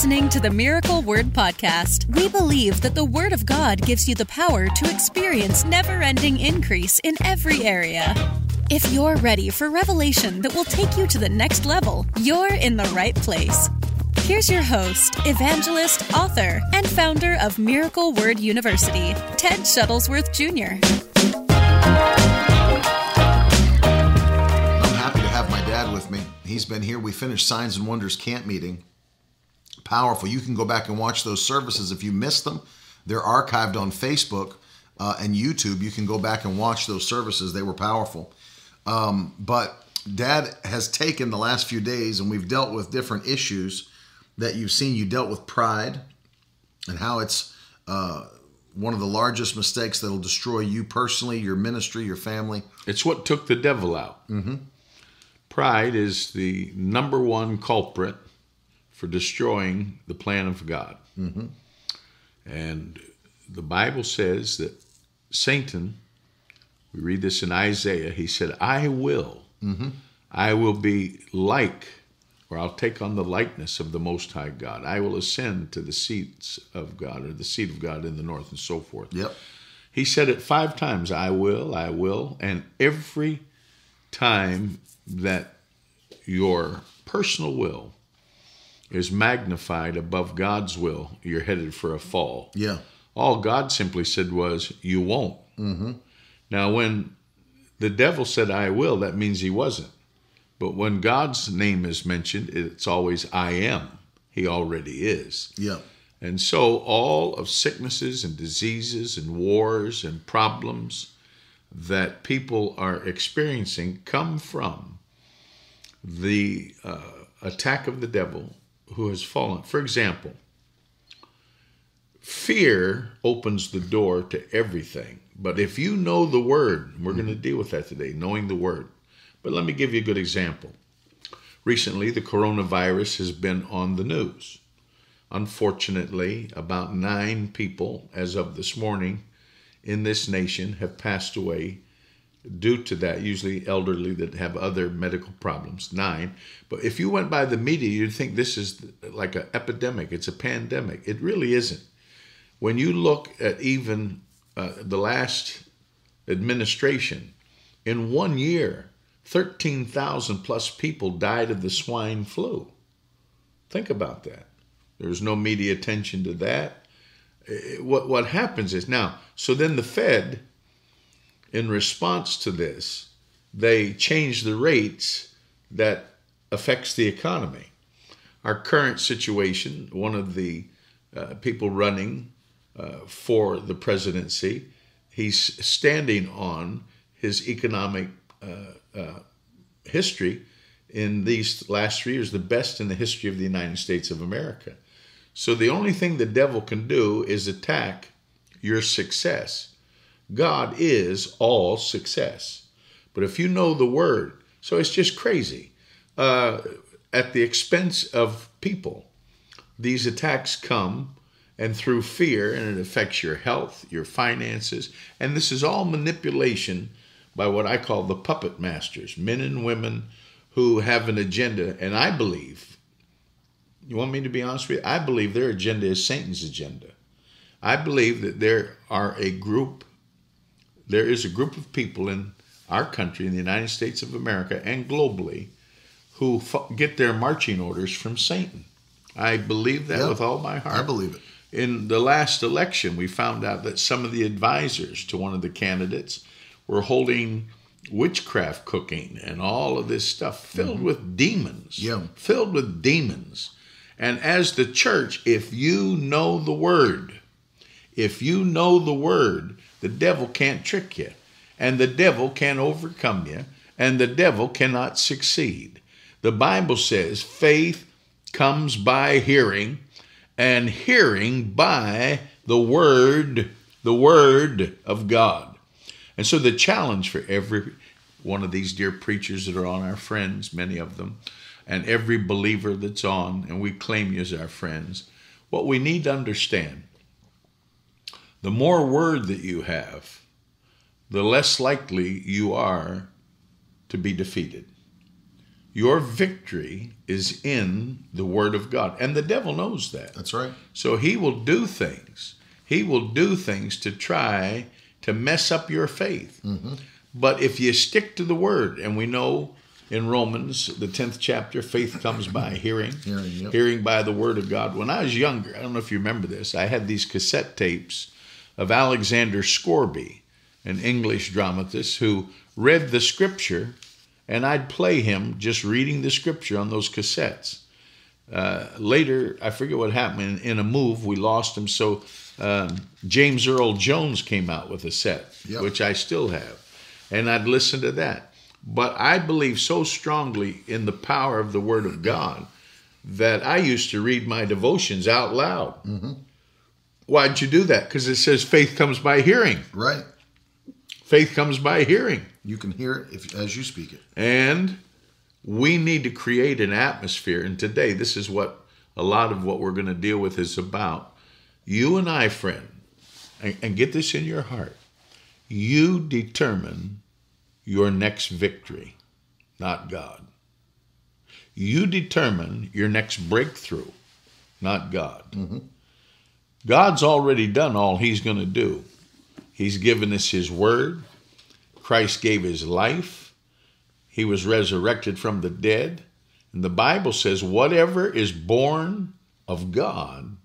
listening to the Miracle Word Podcast. We believe that the Word of God gives you the power to experience never ending increase in every area. If you're ready for revelation that will take you to the next level, you're in the right place. Here's your host, evangelist, author, and founder of Miracle Word University, Ted Shuttlesworth Jr. I'm happy to have my dad with me. He's been here. We finished Signs and Wonders camp meeting. Powerful. You can go back and watch those services if you missed them. They're archived on Facebook uh, and YouTube. You can go back and watch those services. They were powerful. Um, but Dad has taken the last few days, and we've dealt with different issues that you've seen. You dealt with pride and how it's uh, one of the largest mistakes that'll destroy you personally, your ministry, your family. It's what took the devil out. Mm-hmm. Pride is the number one culprit for destroying the plan of God. Mm-hmm. And the Bible says that Satan, we read this in Isaiah, he said, I will, mm-hmm. I will be like, or I'll take on the likeness of the Most High God. I will ascend to the seats of God, or the seat of God in the north, and so forth. Yep. He said it five times I will, I will. And every time that your personal will is magnified above God's will, you're headed for a fall. Yeah. All God simply said was, You won't. Mm-hmm. Now, when the devil said, I will, that means he wasn't. But when God's name is mentioned, it's always, I am. He already is. Yeah. And so all of sicknesses and diseases and wars and problems that people are experiencing come from the uh, attack of the devil who has fallen. For example, fear opens the door to everything. But if you know the word, we're going to mm-hmm. deal with that today, knowing the word. But let me give you a good example. Recently, the coronavirus has been on the news. Unfortunately, about nine people, as of this morning, in this nation have passed away due to that, usually elderly that have other medical problems. Nine. But if you went by the media, you'd think this is like an epidemic, it's a pandemic. It really isn't. When you look at even uh, the last administration, in one year, 13,000 plus people died of the swine flu. Think about that. There's no media attention to that. What, what happens is now, so then the Fed, in response to this, they change the rates that affects the economy. Our current situation, one of the uh, people running uh, for the presidency, he's standing on his economic uh, uh history in these last three years, the best in the history of the United States of America. So the only thing the devil can do is attack your success. God is all success. But if you know the word, so it's just crazy. Uh, at the expense of people, these attacks come and through fear, and it affects your health, your finances, and this is all manipulation by what I call the puppet masters, men and women who have an agenda. And I believe, you want me to be honest with you? I believe their agenda is Satan's agenda. I believe that there are a group, there is a group of people in our country, in the United States of America, and globally, who f- get their marching orders from Satan. I believe that with all my heart. I believe it. In the last election, we found out that some of the advisors to one of the candidates were holding witchcraft cooking and all of this stuff filled mm-hmm. with demons. Yeah. Filled with demons. And as the church, if you know the word, if you know the word, the devil can't trick you, and the devil can't overcome you, and the devil cannot succeed. The Bible says faith comes by hearing, and hearing by the word, the word of God. And so the challenge for every one of these dear preachers that are on our friends, many of them, and every believer that's on, and we claim you as our friends, what we need to understand the more word that you have, the less likely you are to be defeated. Your victory is in the Word of God. And the devil knows that. That's right. So he will do things. He will do things to try to mess up your faith. Mm-hmm. But if you stick to the Word, and we know in Romans, the 10th chapter, faith comes by hearing, Hearing, yep. hearing by the Word of God. When I was younger, I don't know if you remember this, I had these cassette tapes of Alexander Scourby, an English dramatist who read the scripture, and I'd play him just reading the scripture on those cassettes. Uh, later, I forget what happened. In, in a move, we lost him. So um, James Earl Jones came out with a set, Yep. which I still have, and I'd listen to that. But I believe so strongly in the power of the Word of God that I used to read my devotions out loud. Why'd you do that? Because it says faith comes by hearing. Right. Faith comes by hearing. You can hear it if as you speak it. And we need to create an atmosphere. And today, this is what a lot of what we're going to deal with is about. You and I, friend, and, and get this in your heart. You determine your next victory, not God. You determine your next breakthrough, not God. Mm-hmm. God's already done all He's going to do. He's given us His word. Christ gave His life. He was resurrected from the dead. And the Bible says, whatever is born of God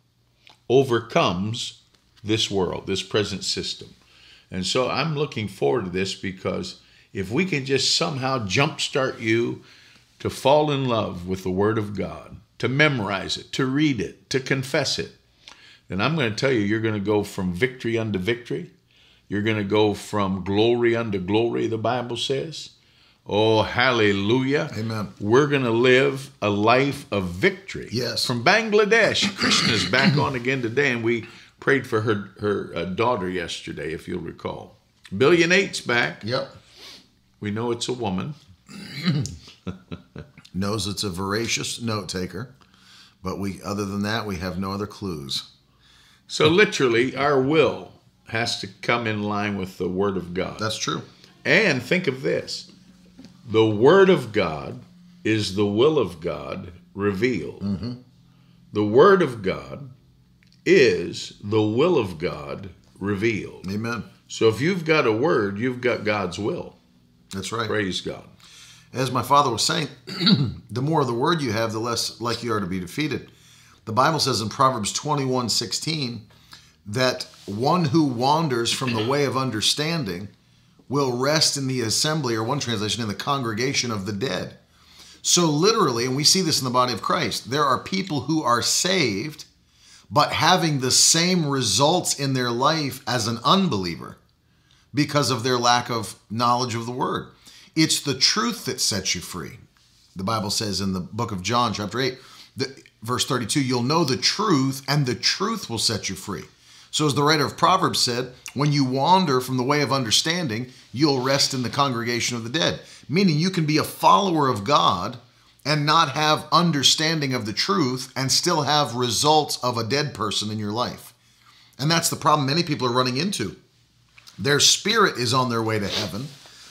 overcomes this world, this present system. And so I'm looking forward to this because if we can just somehow jumpstart you to fall in love with the Word of God, to memorize it, to read it, to confess it, then I'm going to tell you, you're going to go from victory unto victory. You're going to go from glory unto glory, the Bible says. Oh, hallelujah. Amen. We're going to live a life of victory. Yes. From Bangladesh. Krishna's back on again today, and we prayed for her, her uh, daughter yesterday, if you'll recall. Billion Eight's back. Yep. We know it's a woman. Knows it's a voracious note taker, but we other than that we have no other clues. So, literally, our will has to come in line with the Word of God. That's true. And think of this the Word of God is the will of God revealed. Mm-hmm. The Word of God is the will of God revealed. Amen. So if you've got a word, you've got God's will. That's right. Praise God. As my father was saying, the more of the word you have, the less likely you are to be defeated. The Bible says in Proverbs 21 16 that one who wanders from the way of understanding will rest in the assembly, or one translation, in the congregation of the dead. So, literally, and we see this in the body of Christ, there are people who are saved, but having the same results in their life as an unbeliever because of their lack of knowledge of the word. It's the truth that sets you free. The Bible says in the book of John, chapter 8, the, verse 32, you'll know the truth, and the truth will set you free. So, as the writer of Proverbs said, when you wander from the way of understanding, you'll rest in the congregation of the dead. Meaning, you can be a follower of God and not have understanding of the truth and still have results of a dead person in your life. And that's the problem many people are running into. Their spirit is on their way to heaven,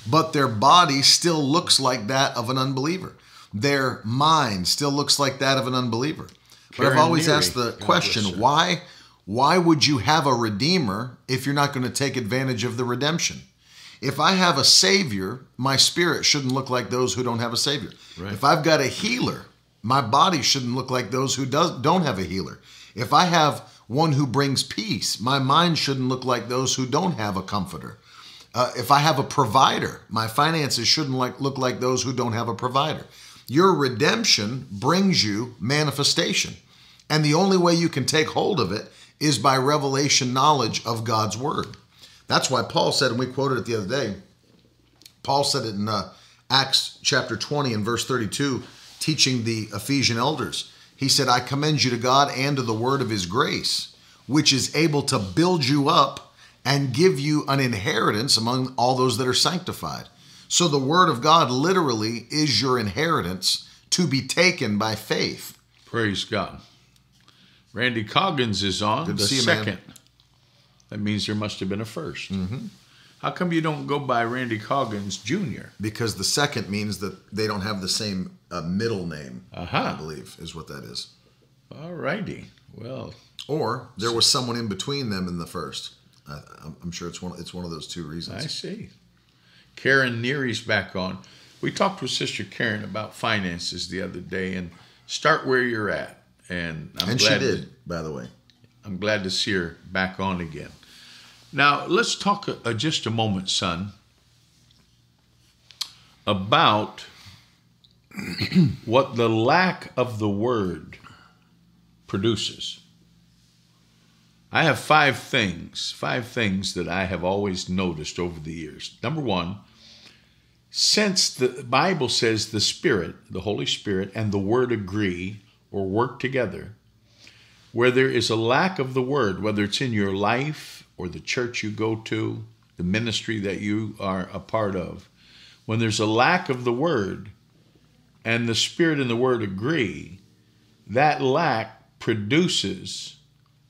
but their body still looks like that of an unbeliever. Their mind still looks like that of an unbeliever. But I've always Neary, asked the God question why why would you have a redeemer if you're not going to take advantage of the redemption? If I have a savior, my spirit shouldn't look like those who don't have a savior. Right. If I've got a healer, my body shouldn't look like those who does, don't have a healer. If I have one who brings peace, my mind shouldn't look like those who don't have a comforter. Uh, if I have a provider, my finances shouldn't like look like those who don't have a provider. Your redemption brings you manifestation. And the only way you can take hold of it is by revelation knowledge of God's word. That's why Paul said, and we quoted it the other day, Paul said it in uh, Acts chapter 20 and verse 32, teaching the Ephesian elders. He said, I commend you to God and to the word of his grace, which is able to build you up and give you an inheritance among all those that are sanctified. So the word of God literally is your inheritance to be taken by faith. Praise God. Randy Coggins is on Good the see you, man. second. That means there must have been a 1st How come you don't go by Randy Coggins Jr.? because the second means that they don't have the same uh, middle name. Aha. I believe is what that is. All righty. Well, Or there was someone in between them in the first. I, I'm- I'm sure it's one. It's one of those two reasons. I see. Karen Neary's back on. We talked with Sister Karen about finances the other day and start where you're at. And I'm and she glad did, by the way. I'm glad to see her back on again. Now, let's talk uh, just a moment, son, about what the lack of the word produces. I have five things, five things that I have always noticed over the years. Number one, since the Bible says the Spirit, the Holy Spirit, and the Word agree or work together, where there is a lack of the word, whether it's in your life or the church you go to, the ministry that you are a part of, when there's a lack of the word and the Spirit and the word agree, that lack produces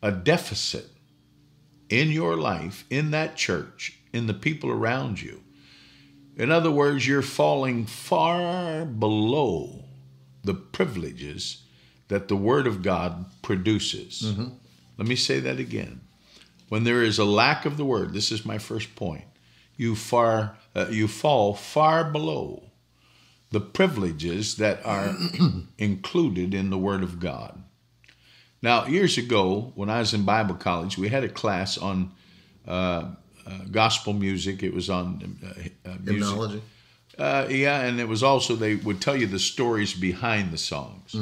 a deficit in your life, in that church, in the people around you. In other words, you're falling far below the privileges that the Word of God produces. Let me say that again. When there is a lack of the Word, this is my first point. You far uh, you fall far below the privileges that are included in the Word of God. Now, years ago, when I was in Bible college, we had a class on uh, gospel music. It was on uh, uh, music. Hymnology. Uh, yeah, and it was also they would tell you the stories behind the songs.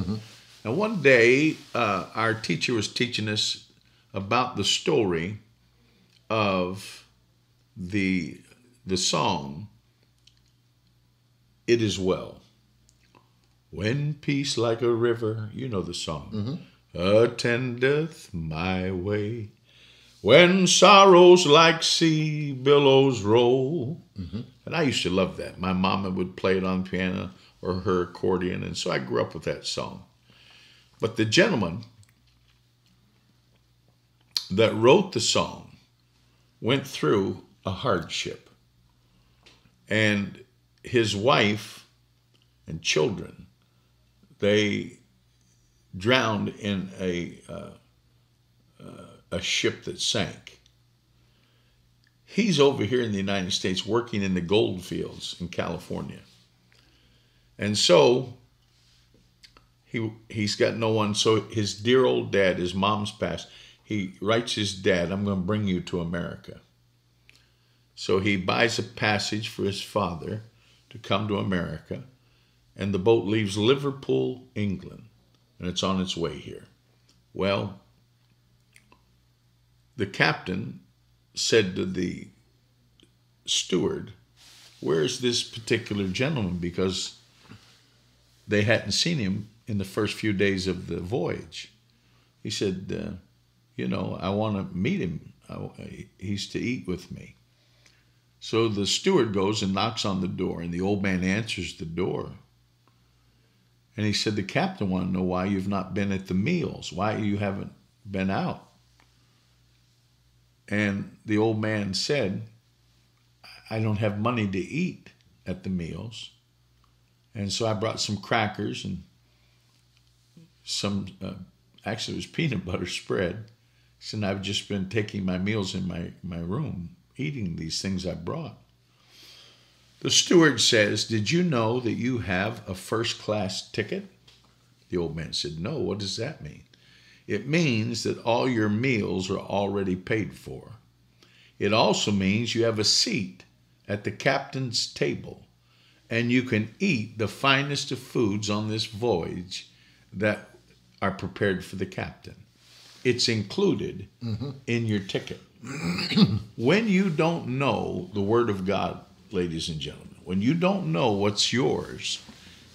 Now, one day, uh, our teacher was teaching us about the story of the the song "It Is Well." When peace like a river, you know the song, attendeth my way. When sorrows like sea billows roll. And I used to love that. My mama would play it on piano or her accordion, and so I grew up with that song. But the gentleman that wrote the song went through a hardship. And his wife and children, they drowned in a, uh, uh, a ship that sank. He's over here in the United States working in the gold fields in California. And so he he's got no one. So his dear old dad, his mom's passed. He writes his dad, "I'm going to bring you to America." So he buys a passage for his father to come to America, and the boat leaves Liverpool, England, and it's on its way here. Well, the captain said to the steward, Where's this particular gentleman? Because they hadn't seen him in the first few days of the voyage. He said, uh, You know, I want to meet him. I, he's to eat with me. So the steward goes and knocks on the door, and the old man answers the door. And he said, The captain want to know why you've not been at the meals, why you haven't been out. And the old man said, I don't have money to eat at the meals. And so I brought some crackers and some, uh, actually, it was peanut butter spread. And I've just been taking my meals in my, my room, eating these things I brought. The steward says, Did you know that you have a first class ticket? The old man said, No, what does that mean? It means that all your meals are already paid for. It also means you have a seat at the captain's table and you can eat the finest of foods on this voyage that are prepared for the captain. It's included in your ticket. when you don't know the Word of God, ladies and gentlemen, when you don't know what's yours,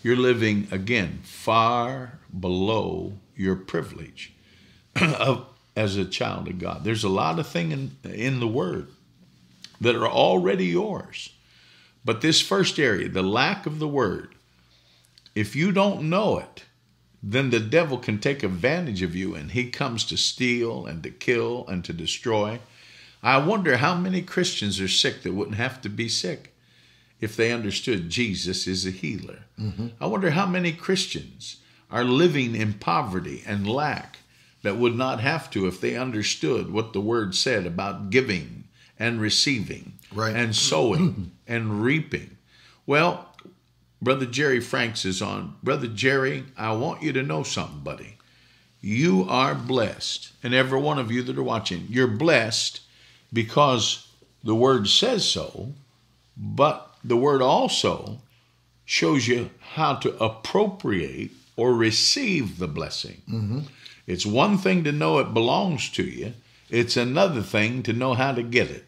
you're living again far below your privilege of, as a child of God. There's a lot of things in, in the Word that are already yours. But this first area, the lack of the Word, if you don't know it, then the devil can take advantage of you and he comes to steal and to kill and to destroy. I wonder how many Christians are sick that wouldn't have to be sick if they understood Jesus is a healer. Mm-hmm. I wonder how many Christians are living in poverty and lack that would not have to if they understood what the word said about giving and receiving Right. and sowing and reaping. Well, Brother Jerry Franks is on. Brother Jerry, I want you to know something, buddy. You are blessed. And every one of you that are watching, you're blessed because the word says so, but the word also shows you how to appropriate or receive the blessing. Mm-hmm. It's one thing to know it belongs to you, it's another thing to know how to get it.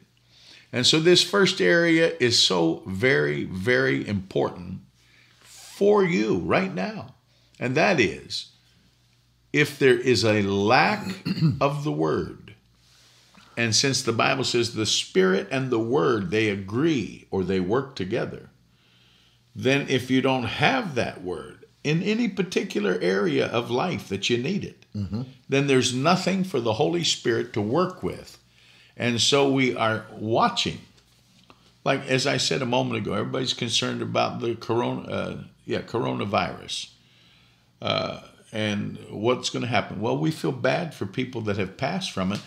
And so, this first area is so very, very important for you right now. And that is if there is a lack of the word, and since the Bible says the Spirit and the Word, they agree or they work together, then if you don't have that word in any particular area of life that you need it, then there's nothing for the Holy Spirit to work with. And so we are watching. Like as I said a moment ago, everybody's concerned about the corona, uh, yeah, coronavirus, uh, and what's going to happen. Well, we feel bad for people that have passed from it,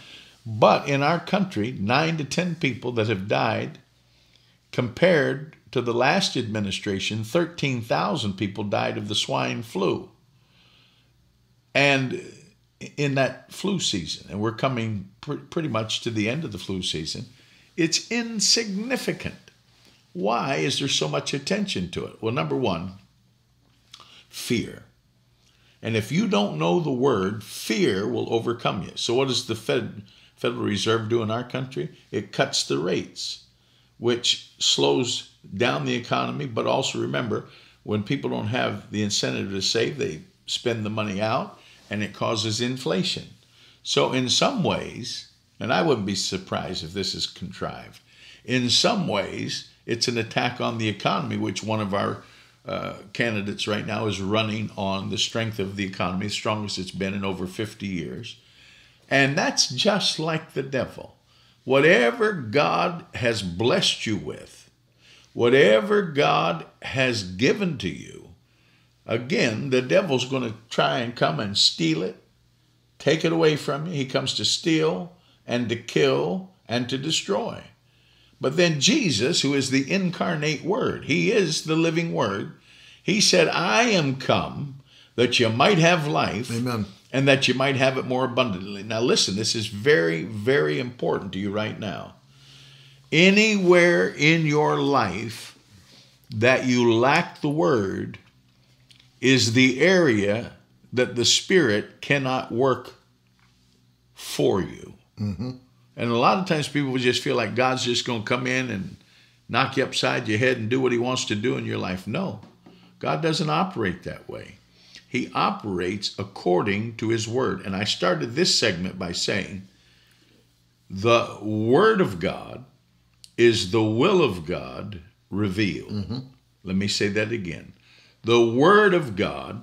but in our country, nine to ten people that have died, compared to the last administration, thirteen thousand people died of the swine flu. And in that flu season, and we're coming pr- pretty much to the end of the flu season, it's insignificant. Why is there so much attention to it? Well, number one, fear. And if you don't know the word, fear will overcome you. So, what does the Fed, Federal Reserve do in our country? It cuts the rates, which slows down the economy. But also remember, when people don't have the incentive to save, they spend the money out and it causes inflation. So, in some ways, and I wouldn't be surprised if this is contrived, in some ways, it's an attack on the economy, which one of our uh, candidates right now is running on the strength of the economy, the strongest it's been in over 50 years. And that's just like the devil. Whatever God has blessed you with, whatever God has given to you, again, the devil's going to try and come and steal it, take it away from you. He comes to steal and to kill and to destroy. But then Jesus, who is the incarnate Word, He is the living Word, He said, I am come that you might have life Amen. and that you might have it more abundantly. Now, listen, this is very, very important to you right now. Anywhere in your life that you lack the Word is the area that the Spirit cannot work for you. Mm-hmm. And a lot of times people just feel like God's just going to come in and knock you upside your head and do what he wants to do in your life. No, God doesn't operate that way. He operates according to his word. And I started this segment by saying the word of God is the will of God revealed. Mm-hmm. Let me say that again. The word of God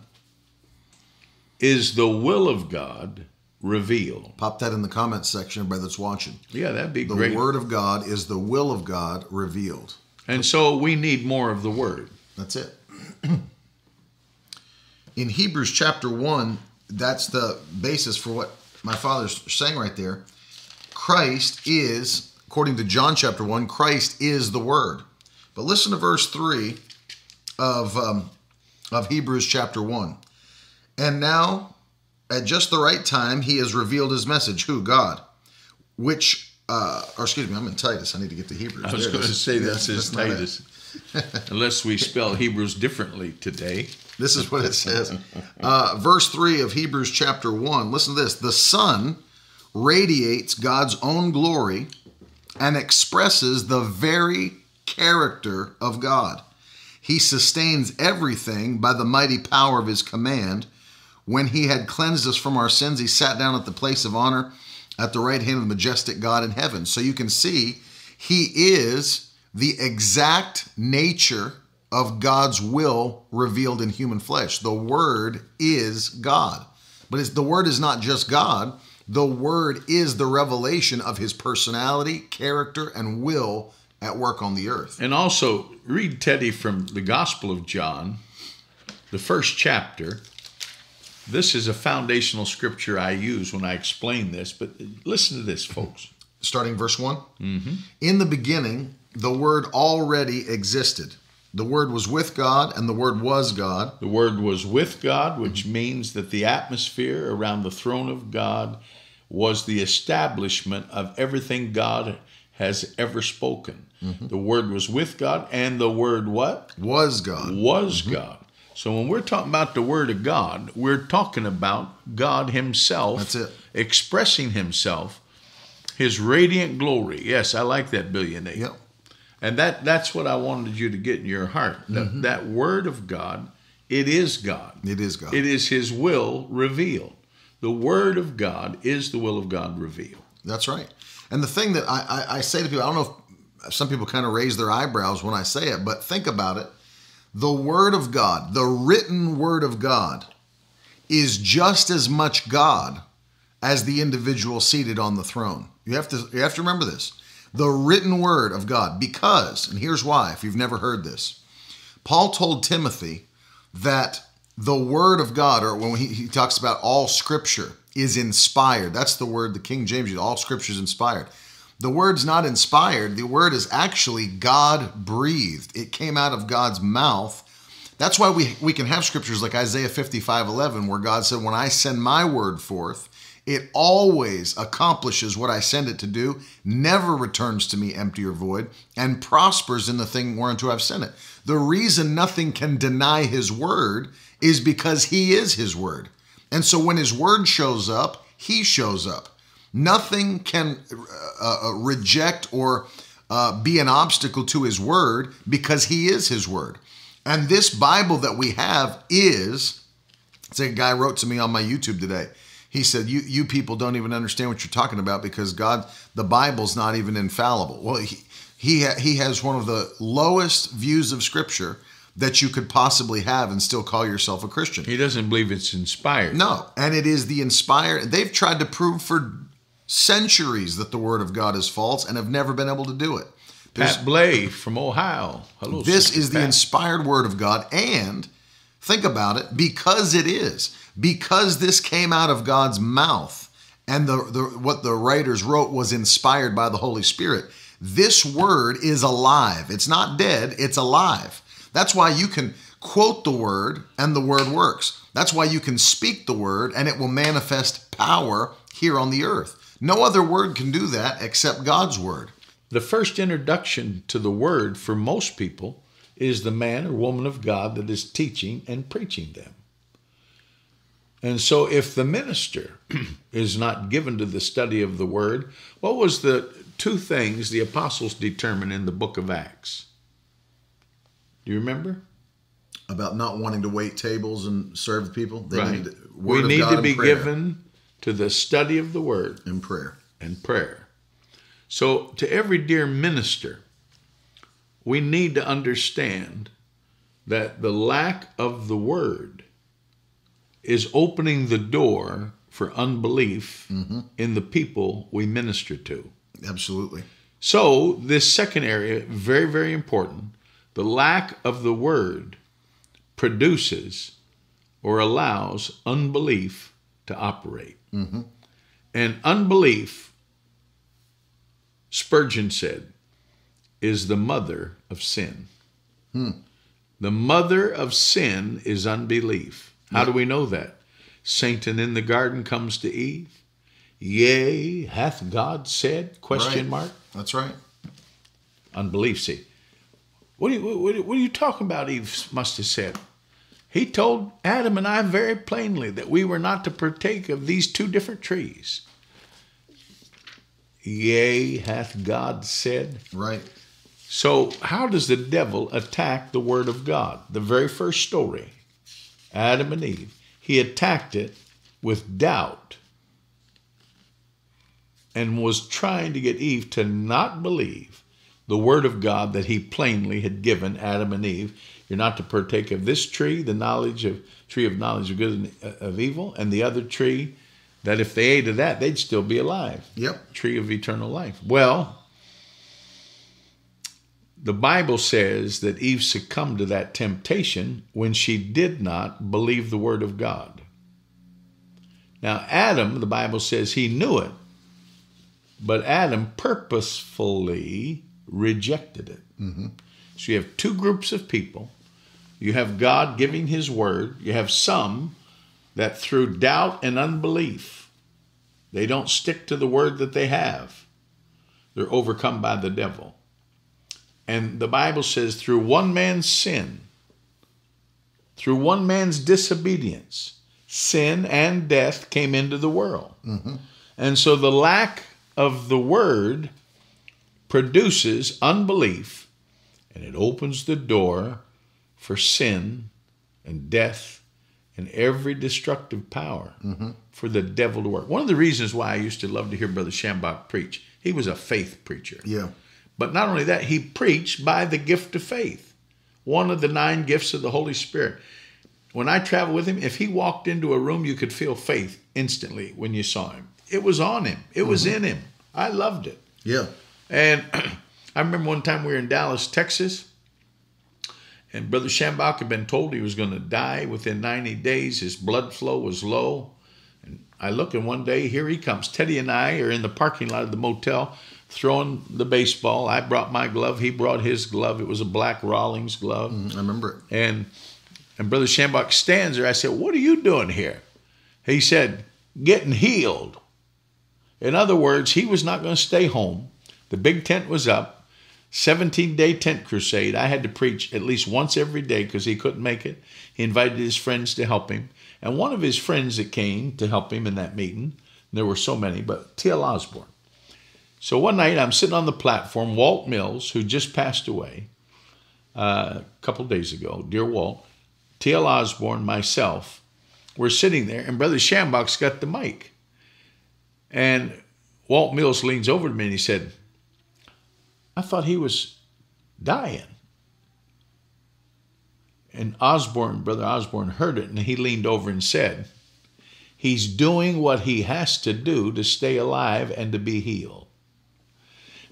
is the will of God revealed. Pop that in the comments section, everybody that's watching. Yeah, that'd be The great. Word of God is the will of God revealed. And so we need more of the word. That's it. In Hebrews chapter 1, that's the basis for what my father's saying right there. Christ is, according to John chapter 1, Christ is the Word. But listen to verse 3 of, um, of Hebrews chapter 1. And now, at just the right time, he has revealed his message. Who? God. Which, uh, or excuse me, I'm in Titus. I need to get to Hebrews. I was going to say Yeah, this is that's not it. Titus. Unless we spell Hebrews differently today. This is what it says. Uh, verse 3 of Hebrews chapter 1. Listen to this. The Son radiates God's own glory and expresses the very character of God. He sustains everything by the mighty power of his command. When he had cleansed us from our sins, he sat down at the place of honor at the right hand of the majestic God in heaven. So you can see he is the exact nature of God's will revealed in human flesh. The Word is God. But the Word is not just God, The Word is the revelation of His personality, character, and will at work on the earth. And also, read Teddy from the Gospel of John, the first chapter. This is a foundational scripture I use when I explain this, but listen to this, folks. Starting verse one mm-hmm. In the beginning, the Word already existed. The Word was with God, and the Word was God. The Word was with God, which means that the atmosphere around the throne of God was the establishment of everything God has ever spoken. The Word was with God, and the Word what? Was God. was God. So when we're talking about the Word of God, we're talking about God Himself. That's it. Expressing Himself, His radiant glory. Yes, I like that billionaire. Yep. And that that's what I wanted you to get in your heart. That, Mm-hmm. that Word of God, it is God. It is God. It is His will revealed. The Word of God is the will of God revealed. That's right. And the thing that I, I, I say to people, I don't know if some people kind of raise their eyebrows when I say it, but think about it. The Word of God, the written Word of God, is just as much God as the individual seated on the throne. You have to you have to remember this. The written word of God because and here's why if you've never heard this. Paul told Timothy that the word of God or when he, he talks about all scripture is inspired. That's the word the King James. All scripture is inspired. The word's not inspired. The word is actually God breathed. It came out of God's mouth. That's why we, we can have scriptures like Isaiah 55 11, where God said, When I send my word forth, it always accomplishes what I send it to do, never returns to me empty or void, and prospers in the thing whereunto I've sent it. The reason nothing can deny his word is because he is his word. And so when his word shows up, he shows up. Nothing can uh, uh, reject or uh, be an obstacle to his word because he is his word. And this Bible that we have is, it's a guy wrote to me on my YouTube today. He said, "You you people don't even understand what you're talking about because God, the Bible's not even infallible." Well, he he ha- he has one of the lowest views of Scripture that you could possibly have and still call yourself a Christian. He doesn't believe it's inspired. No, and it is the inspired. They've tried to prove for centuries that the Word of God is false and have never been able to do it. There's- Pat Blay from Ohio. Hello. this Sister is the inspired word of God. And think about it because it is, because this came out of God's mouth and the, the what the writers wrote was inspired by the Holy Spirit. This word is alive. It's not dead, it's alive. That's why you can quote the word and the word works. That's why you can speak the word and it will manifest power here on the earth. No other word can do that except God's word. The first introduction to the word for most people is the man or woman of God that is teaching and preaching them. And so, if the minister is not given to the study of the word, what was the two things the apostles determined in the book of Acts? Do you remember? about not wanting to wait tables and serve people. They right. we need to be prayer given to the study of the word in prayer. and prayer. So, to every dear minister, we need to understand that the lack of the word is opening the door for unbelief mm-hmm. in the people we minister to. Absolutely. So, this second area, very, very important. The lack of the word produces or allows unbelief to operate. Mm-hmm. And unbelief, Spurgeon said, is the mother of sin. Hmm. The mother of sin is unbelief. How do we know that? Satan in the garden comes to Eve. Yea, hath God said? Question Right. mark. That's right. Unbelief. See, what are, you, what, are- what are you talking about? Eve must have said. He told Adam and I very plainly that we were not to partake of these two different trees. Yea, hath God said. Right. So, how does the devil attack the Word of God? The very first story, Adam and Eve, he attacked it with doubt and was trying to get Eve to not believe the Word of God that he plainly had given Adam and Eve. You're not to partake of this tree, the knowledge of tree of knowledge of good and uh, of evil, and the other tree, that if they ate of that, they'd still be alive. Yep. Tree of eternal life. Well, the Bible says that Eve succumbed to that temptation when she did not believe the word of God. Now, Adam, the Bible says he knew it, but Adam purposefully rejected it. So you have two groups of people. You have God giving his word, you have some that through doubt and unbelief, they don't stick to the word that they have. They're overcome by the devil. And the Bible says, through one man's sin, through one man's disobedience, sin and death came into the world. Mm-hmm. And so the lack of the word produces unbelief and it opens the door for sin and death and every destructive power mm-hmm. for the devil to work. One of the reasons why I used to love to hear Brother Schambach preach, he was a faith preacher. Yeah. But not only that, he preached by the gift of faith, one of the nine gifts of the Holy Spirit. When I traveled with him, if he walked into a room, you could feel faith instantly when you saw him. It was on him, it was mm-hmm. in him. I loved it. Yeah. And I remember one time we were in Dallas, Texas, and Brother Schambach had been told he was going to die within 90 days. His blood flow was low. And I look, and one day, here he comes. Teddy and I are in the parking lot of the motel throwing the baseball. I brought my glove. He brought his glove. It was a black Rawlings glove. Mm, I remember it. And and Brother Schambach stands there. I said, What are you doing here? He said, Getting healed. In other words, he was not going to stay home. The big tent was up. 17 day tent crusade. I had to preach at least once every day because he couldn't make it. He invited his friends to help him. And one of his friends that came to help him in that meeting, there were so many, but T.L. Osborn. So one night I'm sitting on the platform, Walt Mills, who just passed away uh, a couple days ago, dear Walt, T.L. Osborn, myself, we're sitting there, and Brother Schambach's got the mic. And Walt Mills leans over to me and he said, I thought he was dying. And Osborn, Brother Osborn, heard it and he leaned over and said, He's doing what he has to do to stay alive and to be healed.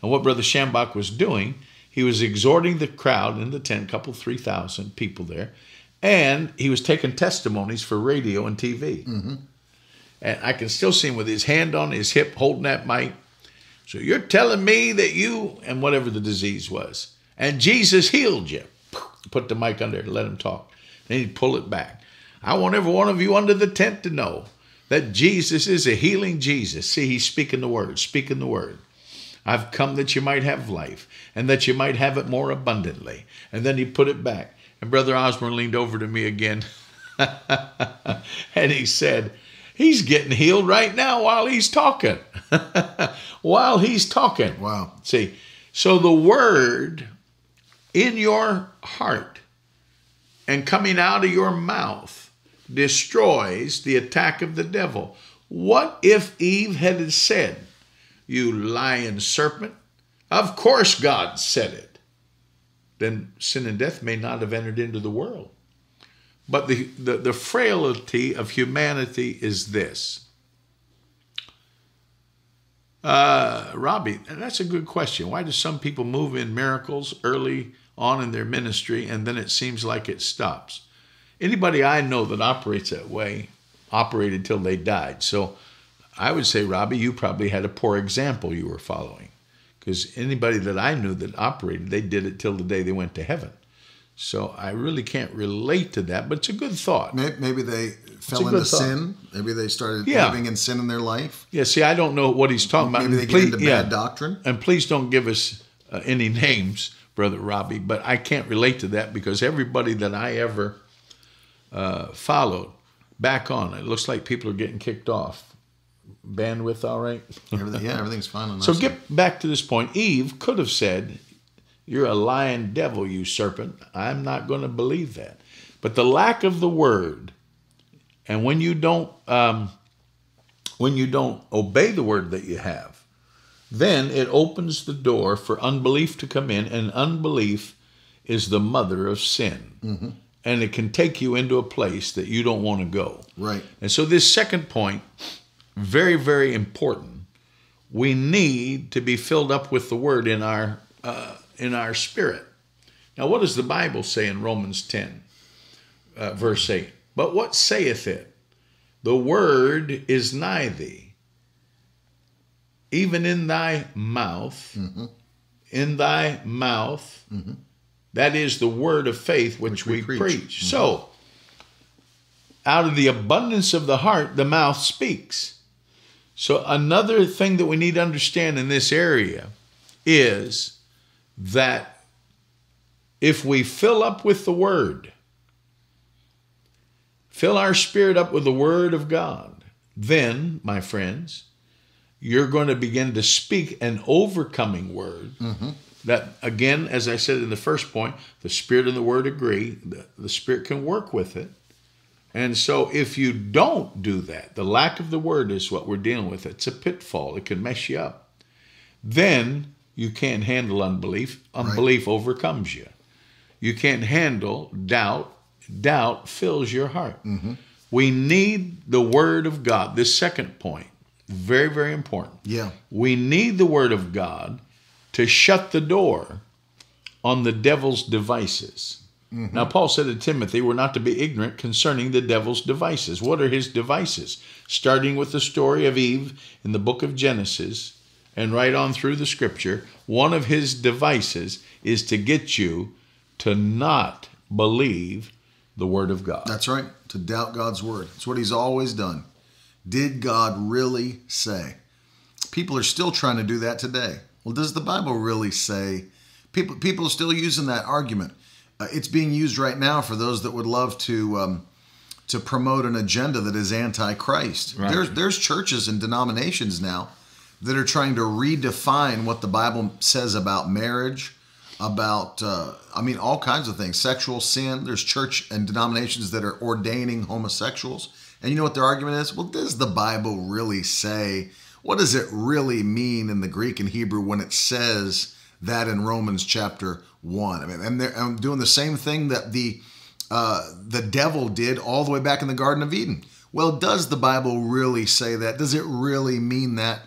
And what Brother Schambach was doing, he was exhorting the crowd in the tent, couple, 3,000 people there, and he was taking testimonies for radio and TV. Mm-hmm. And I can still see him with his hand on his hip holding that mic. So you're telling me that you, and whatever the disease was, and Jesus healed you. Put the mic under, and let him talk. Then he'd pull it back. I want every one of you under the tent to know that Jesus is a healing Jesus. See, he's speaking the word, speaking the word. I've come that you might have life and that you might have it more abundantly. And then he put it back. And Brother Osborn leaned over to me again and he said, He's getting healed right now while he's talking. while he's talking. Wow. See, so the word in your heart and coming out of your mouth destroys the attack of the devil. What if Eve had said, You lying serpent? Of course God said it. Then sin and death may not have entered into the world. But the, the, the frailty of humanity is this. Uh, Robbie, that's a good question. Why do some people move in miracles early on in their ministry and then it seems like it stops? Anybody I know that operates that way operated till they died. So I would say, Robbie, you probably had a poor example you were following. Because anybody that I knew that operated, they did it till the day they went to heaven. So I really can't relate to that, but it's a good thought. Maybe they fell into thought. sin. Maybe they started Yeah. living in sin in their life. Yeah, see, I don't know what he's talking about. Maybe they And get please- into yeah. bad doctrine. And please don't give us uh, any names, Brother Robbie, but I can't relate to that because everybody that I ever uh, followed back on, it looks like people are getting kicked off. Bandwidth, all right? Everything, yeah, everything's fine on that So side. get back to this point. Eve could have said, You're a lying devil, you serpent. I'm not going to believe that. But the lack of the word, and when you don't um, when you don't obey the word that you have, then it opens the door for unbelief to come in, and unbelief is the mother of sin. And it can take you into a place that you don't want to go. Right. And so, this second point, very, very important. We need to be filled up with the Word in our uh, in our spirit. Now, what does the Bible say in Romans 10, uh, verse 8? But what saith it? The Word is nigh thee, even in thy mouth, Mm-hmm. in thy mouth. That is the word of faith which, Which we we, preach. preach. So, out of the abundance of the heart, the mouth speaks. So, another thing that we need to understand in this area is that if we fill up with the word, fill our spirit up with the word of God, then, my friends, you're going to begin to speak an overcoming word. Mm-hmm. That, again, as I said in the first point, the spirit and the word agree. The, the spirit can work with it. And so, if you don't do that, the lack of the word is what we're dealing with. It's a pitfall, it can mess you up. Then you can't handle unbelief. Unbelief overcomes you. You can't handle doubt. Doubt fills your heart. Mm-hmm. We need the word of God. This second point, very, very important. Yeah. We need the word of God to shut the door on the devil's devices. Mm-hmm. Now, Paul said to Timothy, we're not to be ignorant concerning the devil's devices. What are his devices? Starting with the story of Eve in the book of Genesis and right on through the scripture, one of his devices is to get you to not believe the word of God. That's right. To doubt God's word. It's what he's always done. Did God really say? People are still trying to do that today. Well, does the Bible really say? People people are still using that argument. Uh, it's being used right now for those that would love to um, to promote an agenda that is anti-Christ. Right. There's there's churches and denominations now that are trying to redefine what the Bible says about marriage, about uh, I mean all kinds of things, sexual sin. There's church and denominations that are ordaining homosexuals, and you know what their argument is? Well, does the Bible really say? What does it really mean in the Greek and Hebrew when it says that in Romans chapter one? I mean, and they're I'm doing the same thing that the uh, the devil did all the way back in the Garden of Eden. Well, does the Bible really say that? Does it really mean that?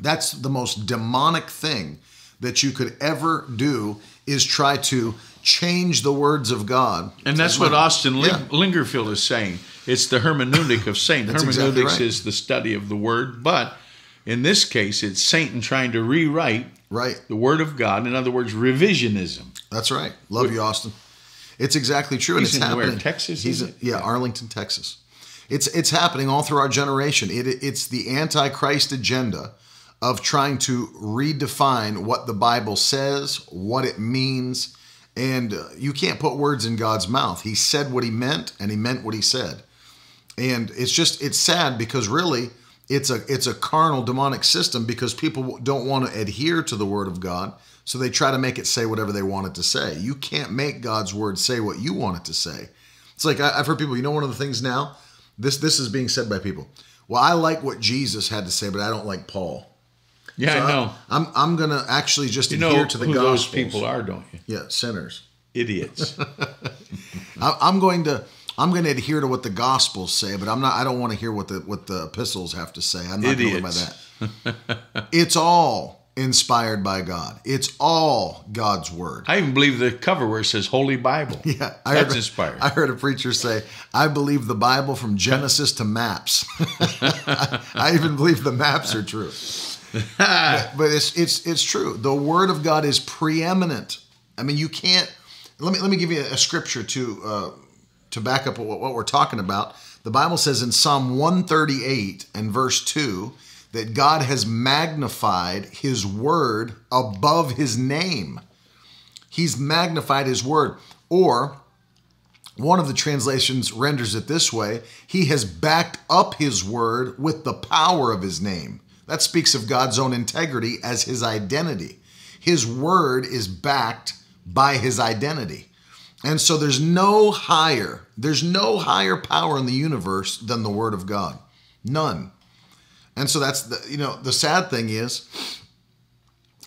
That's the most demonic thing that you could ever do is try to change the words of God. And that's what Austin Ling- Yeah. Lingerfield is saying. It's the hermeneutic of Satan. Hermeneutics exactly right. is the study of the word, but in this case, it's Satan trying to rewrite Right. the word of God. In other words, revisionism. That's right. Love you, Austin. It's exactly true, and it's in where, happening. Texas, He's in- Yeah. Arlington, Texas. It's it's happening all through our generation. It, it's the antichrist agenda of trying to redefine what the Bible says, what it means, and uh, you can't put words in God's mouth. He said what he meant, and he meant what he said. And it's just it's sad because really it's a it's a carnal demonic system because people don't want to adhere to the word of God, so they try to make it say whatever they want it to say. You can't make God's word say what you want it to say. It's like I've heard people. You know, one of the things now, this this is being said by people. Well, I like what Jesus had to say, but I don't like Paul. Yeah, So I know. I'm I'm gonna actually just You adhere know to the who Gospels. those people are, don't you? Yeah, sinners. Idiots. I, I'm going to I'm going to adhere to what the Gospels say, but I'm not. I don't want to hear what the what the epistles have to say. I'm not going by that. it's all inspired by God. It's all God's word. I even believe the cover where it says Holy Bible. Yeah, I That's heard, inspired. I heard a preacher say, "I believe the Bible from Genesis to maps." I even believe the maps are true. but, it's it's it's true. The Word of God is preeminent. I mean, you can't. Let me let me give you a scripture to uh, to back up what, what we're talking about. The Bible says in Psalm 138 and verse 2 that God has magnified His Word above His name. He's magnified His Word, or one of the translations renders it this way He has backed up His word with the power of His name. That speaks of God's own integrity as His identity. His word is backed by His identity. And so there's no higher, there's no higher power in the universe than the word of God. None. And so that's the, you know, the sad thing is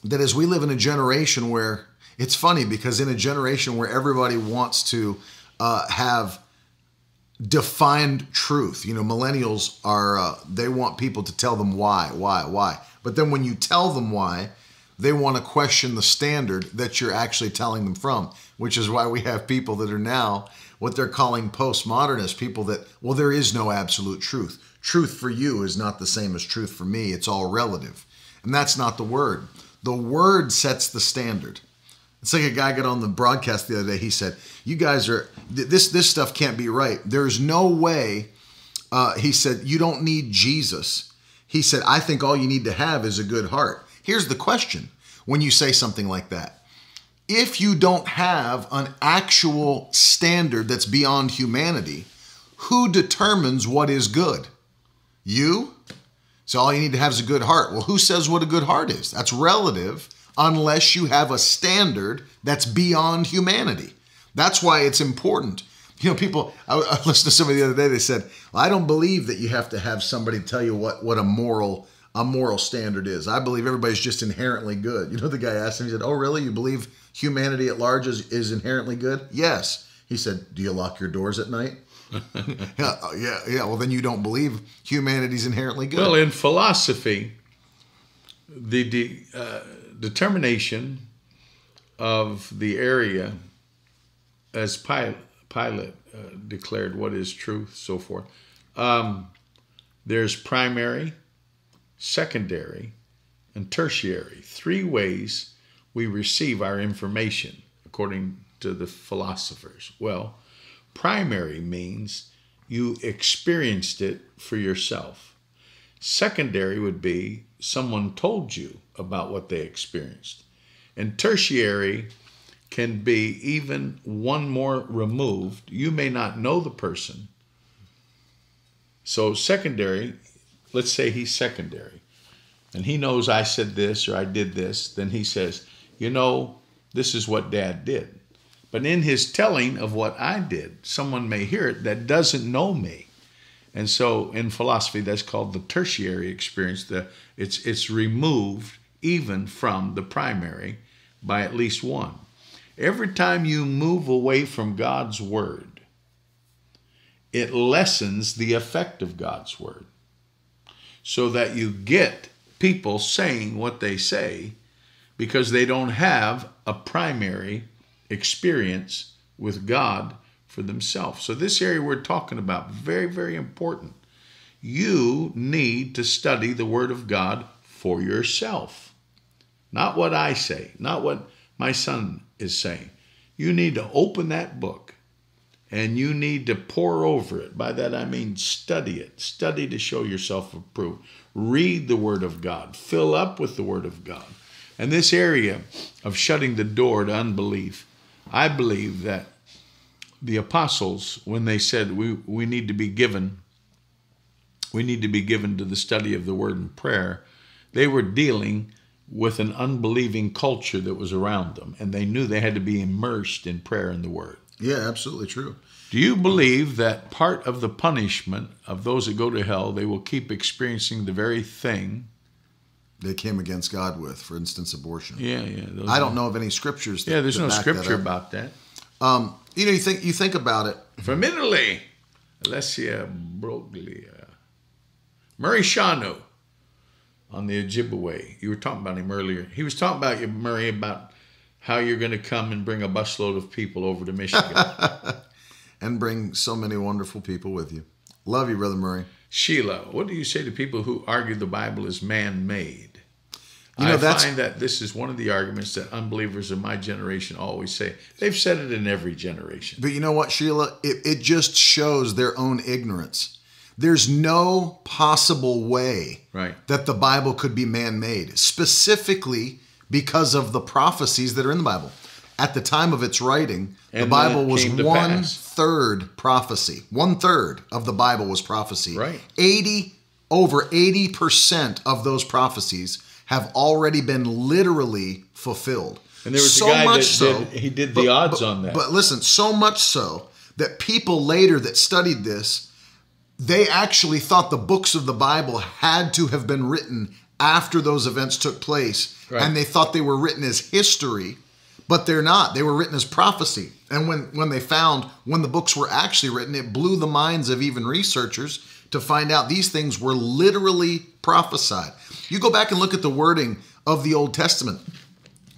that as we live in a generation where it's funny because in a generation where everybody wants to uh, have defined truth. You know, millennials are uh, they want people to tell them why, why, why. But then when you tell them why, they want to question the standard that you're actually telling them from, which is why we have people that are now what they're calling postmodernists, people that well there is no absolute truth. Truth for you is not the same as truth for me. It's all relative. And that's not the word. The word sets the standard. It's like a guy got on the broadcast the other day. He said, "You guys are this this stuff can't be right. There's no way." Uh, he said, "You don't need Jesus." He said, "I think all you need to have is a good heart." Here's the question: When you say something like that, if you don't have an actual standard that's beyond humanity, who determines what is good? You? So all you need to have is a good heart. Well, who says what a good heart is? That's relative unless you have a standard that's beyond humanity. That's why it's important. You know, people, I, I listened to somebody the other day, they said, well, I don't believe that you have to have somebody tell you what, what a moral a moral standard is. I believe everybody's just inherently good. You know, the guy asked him, he said, Oh, really? You believe humanity at large is, is inherently good? Yes. He said, Do you lock your doors at night? yeah, uh, yeah, yeah. Well, then you don't believe humanity's inherently good. Well, in philosophy, the, the uh, determination of the area as Pilate, Pilate uh, declared what is truth, so forth. Um, there's primary, secondary, and tertiary. Three ways we receive our information, according to the philosophers. Well, primary means you experienced it for yourself. Secondary would be someone told you about what they experienced. And tertiary can be even one more removed. You may not know the person. So, secondary, let's say he's secondary, and he knows I said this or I did this, then he says, You know, this is what dad did. But in his telling of what I did, someone may hear it that doesn't know me. And so in philosophy, that's called the tertiary experience. The, it's, it's removed even from the primary by at least one. Every time you move away from God's word, it lessens the effect of God's word so that you get people saying what they say because they don't have a primary experience with God for themselves. So, this area we're talking about, very, very important. You need to study the Word of God for yourself. Not what I say, not what my son is saying. You need to open that book and you need to pour over it. By that I mean study it. Study to show yourself approved. Read the Word of God. Fill up with the Word of God. And this area of shutting the door to unbelief, I believe that the apostles, when they said we, we need to be given, we need to be given to the study of the Word and prayer, they were dealing with an unbelieving culture that was around them, and they knew they had to be immersed in prayer and the Word. Yeah, absolutely true. Do you believe that part of the punishment of those that go to hell, they will keep experiencing the very thing they came against God with, for instance, abortion? Yeah, yeah. I don't know of any scriptures. That, yeah, there's no scripture that about that. Um, you know, you think you think about it. From Italy, Alessia Broglia. Murray Shanu on the Ojibwe. You were talking about him earlier. He was talking about you, Murray, about how you're going to come and bring a busload of people over to Michigan. and bring so many wonderful people with you. Love you, Brother Murray. Sheila, what do you say to people who argue the Bible is man made? You know, I that's- find that this is one of the arguments that unbelievers of my generation always say. They've said it in every generation. But you know what, Sheila? It, it just shows their own ignorance. There's no possible way Right. that the Bible could be man made, specifically because of the prophecies that are in the Bible. At the time of its writing, the Bible was one pass. third prophecy. One third of the Bible was prophecy. Right. 80, over 80% of those prophecies have already been literally fulfilled. And there was so a guy much that so, did, he did the odds but- on that. But listen, so much so that people later that studied this, they actually thought the books of the Bible had to have been written after those events took place. Right. And they thought they were written as history but they're not. They were written as prophecy. And when, when they found when the books were actually written, it blew the minds of even researchers to find out these things were literally prophesied. You go back and look at the wording of the Old Testament.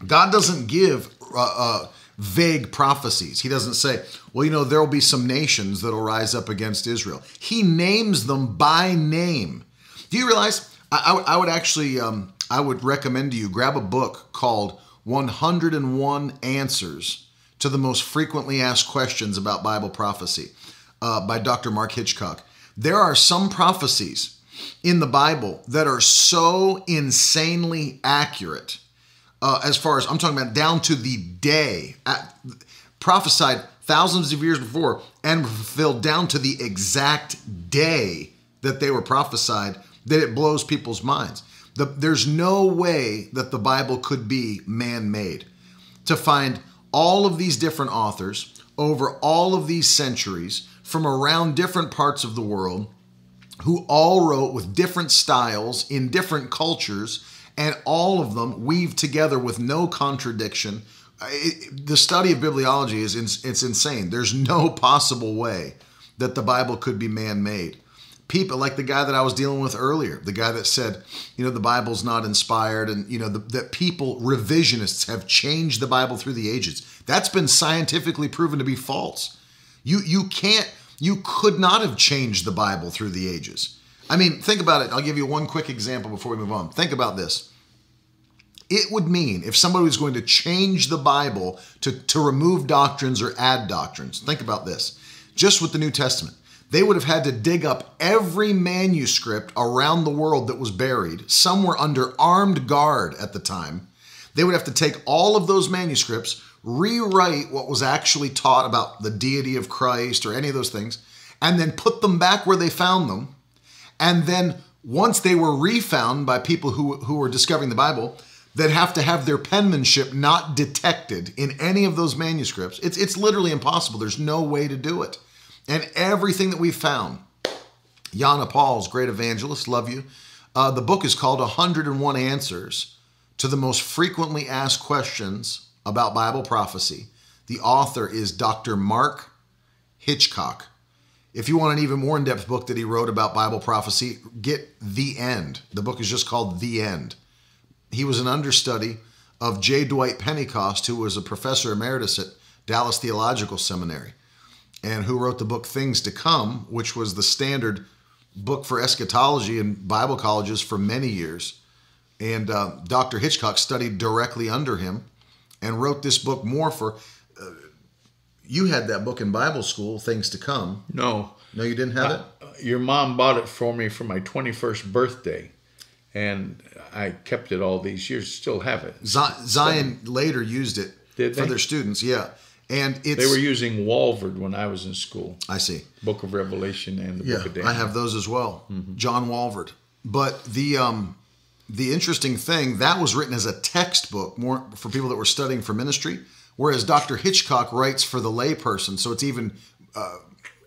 God doesn't give uh, uh, vague prophecies. He doesn't say, well, you know, there will be some nations that'll rise up against Israel. He names them by name. Do you realize? I, I would actually, um, I would recommend to you grab a book called 101 Answers to the Most Frequently Asked Questions About Bible Prophecy uh, by Dr. Mark Hitchcock. There are some prophecies in the Bible that are so insanely accurate uh, as far as I'm talking about down to the day, at, prophesied thousands of years before and fulfilled down to the exact day that they were prophesied, that it blows people's minds. The, there's no way that the Bible could be man made. To find all of these different authors over all of these centuries from around different parts of the world who all wrote with different styles in different cultures and all of them weave together with no contradiction. It, the study of bibliology is it's insane. There's no possible way that the Bible could be man-made. People like the guy that I was dealing with earlier, the guy that said, you know, the Bible's not inspired, and you know the, that people revisionists have changed the Bible through the ages. That's been scientifically proven to be false. You you can't you could not have changed the Bible through the ages. I mean, think about it. I'll give you one quick example before we move on. Think about this. It would mean if somebody was going to change the Bible to, to remove doctrines or add doctrines, think about this. Just with the New Testament, they would have had to dig up every manuscript around the world that was buried. Some were under armed guard at the time. They would have to take all of those manuscripts, rewrite what was actually taught about the deity of Christ or any of those things, and then put them back where they found them and then once they were refound by people who, who were discovering the Bible, that have to have their penmanship not detected in any of those manuscripts. It's, it's literally impossible. There's no way to do it. And everything that we found, Yana Paul's great evangelist, love you. Uh, the book is called 101 Answers to the Most Frequently Asked Questions About Bible Prophecy. The author is Dr. Mark Hitchcock. If you want an even more in depth book that he wrote about Bible prophecy, get The End. The book is just called The End. He was an understudy of J. Dwight Pentecost, who was a professor emeritus at Dallas Theological Seminary, and who wrote the book Things to Come, which was the standard book for eschatology in Bible colleges for many years. And uh, Dr. Hitchcock studied directly under him and wrote this book more for you had that book in Bible school, Things to Come. No. No, you didn't have it? Your mom bought it for me for my 21st birthday. And I kept it all these years, still have it. Zion later used it for their students, yeah. And it's They were using Walvoord when I was in school. I see. Book of Revelation and the Yeah, Book of Daniel. I have those as well. Mm-hmm. John Walvoord. But the um the interesting thing that was written as a textbook more for people that were studying for ministry, whereas Dr. Hitchcock writes for the layperson, so it's even uh,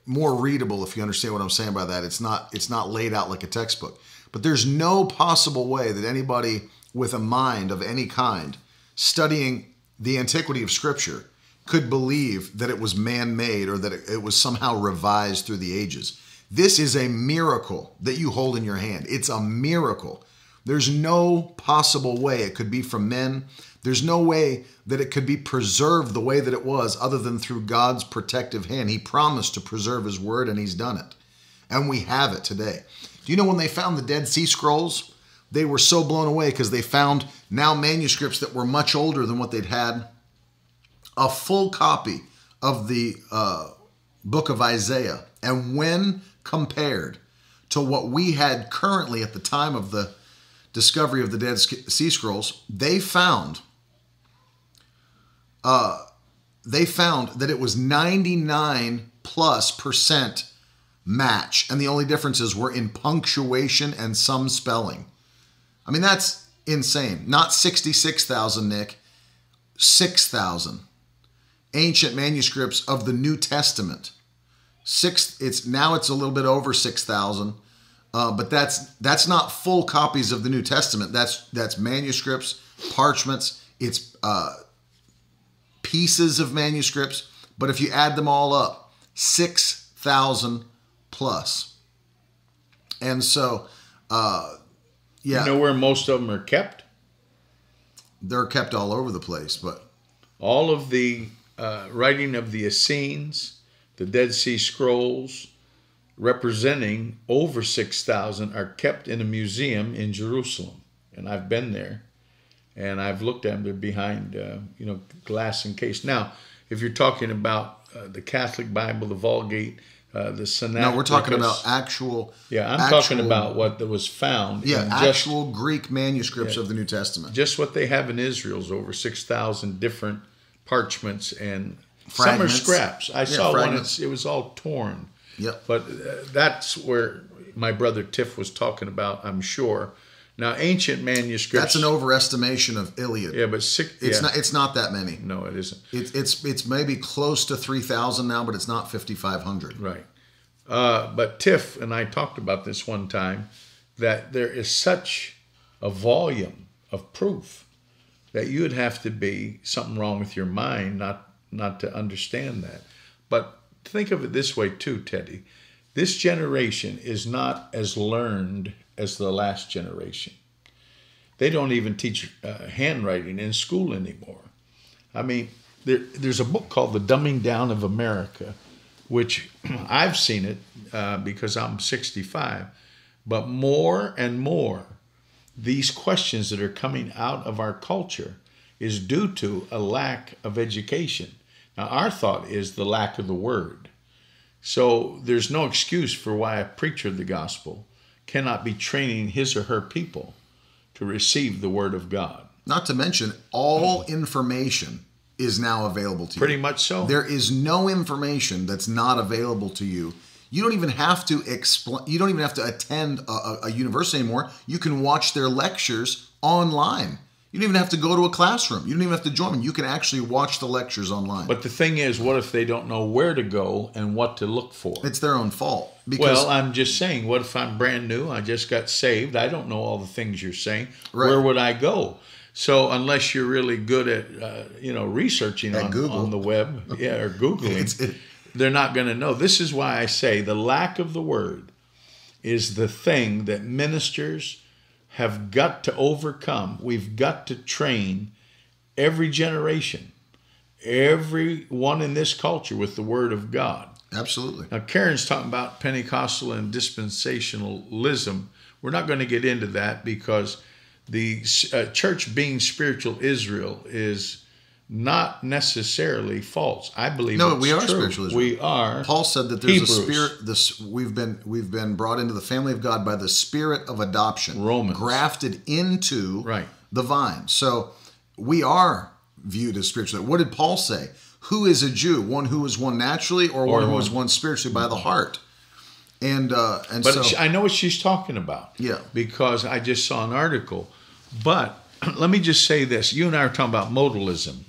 more readable if you understand what I'm saying by that. It's not it's not laid out like a textbook. But there's no possible way that anybody with a mind of any kind studying the antiquity of Scripture could believe that it was man made or that it, it was somehow revised through the ages. This is a miracle that you hold in your hand. It's a miracle. There's no possible way it could be from men. There's no way that it could be preserved the way that it was other than through God's protective hand. He promised to preserve His word and He's done it. And we have it today. Do you know when they found the Dead Sea Scrolls? They were so blown away because they found now manuscripts that were much older than what they'd had a full copy of the uh, book of Isaiah. And when compared to what we had currently at the time of the discovery of the Dead Sea Scrolls, they found uh, they found that it was 99 plus percent match, and the only differences were in punctuation and some spelling. I mean, that's insane. Not 66,000, Nick, 6,000 ancient manuscripts of the New Testament. Six. It's now it's a little bit over six thousand, uh, but that's that's not full copies of the New Testament. That's that's manuscripts, parchments. It's uh, pieces of manuscripts, but if you add them all up, 6,000 plus. And so, uh, yeah, You know where most of them are kept? they're kept all over the place, but All of the uh, writing of the Essenes, the Dead Sea Scrolls, representing over 6,000, are kept in a museum in Jerusalem. And I've been there and I've looked at them. They're behind, uh, you know, glass encased. Now, if you're talking about uh, the Catholic Bible, the Vulgate, uh, the Sinaiticus. no, we're talking about actual. Yeah, I'm actual- talking about what was found. Yeah, in just, actual Greek manuscripts of the New Testament. just what they have in Israel is over 6,000 different parchments and Fragments. some are scraps. I saw one, fragments. it's, it was all torn. Yep. But uh, that's where my brother Tiff was talking about, I'm sure. Now, ancient manuscripts. That's an overestimation of Iliad. Yeah, but six. It's yeah. not. It's not that many. No, it isn't. It, it's it's maybe close to three thousand now, but it's not fifty five hundred. Right. Uh, but Tiff and I talked about this one time that there is such a volume of proof that you would have to be something wrong with your mind not not to understand that. But think of it this way too, Teddy. This generation is not as learned as the last generation. They don't even teach uh, handwriting in school anymore. I mean, there, there's a book called The Dumbing Down of America, which I've seen it uh, because I'm 65. But more and more, these questions that are coming out of our culture is due to a lack of education. Now, our thought is the lack of the word. So there's no excuse for why a preacher of the gospel cannot be training his or her people to receive the word of God. Not to mention, all information is now available to you. Pretty much so. There is no information that's not available to you. You don't even have to explain. You don't even have to attend a, a, a university anymore. You can watch their lectures online. You don't even have to go to a classroom. You don't even have to join them. You can actually watch the lectures online. But the thing is, what if they don't know where to go and what to look for? it's their own fault. Because Well, I'm just saying, what if I'm brand new? I just got saved. I don't know all the things you're saying. Right. Where would I go? So unless you're really good at, uh, you know, researching At on, Google. on the web, yeah, or googling, it- they're not going to know. This is why I say the lack of the word is the thing that ministers have got to overcome. We've got to train every generation, everyone in this culture with the word of God. absolutely. Now, Karen's talking about Pentecostal and dispensationalism. We're not going to get into that because the uh, church being spiritual Israel is not necessarily false. I believe No, we are true. spiritual Israel. We are. Paul said that there's Hebrews. a spirit. This we've been we've been brought into the family of God by the spirit of adoption, Romans. grafted into Right. the vine. So we are viewed as spiritual. What did Paul say? Who is a Jew? One who is one naturally, or, one who one- is one spiritually by the heart. And uh, and But so I know what she's talking about. Yeah. Because I just saw an article. But let me just say this: you and I are talking about modalism.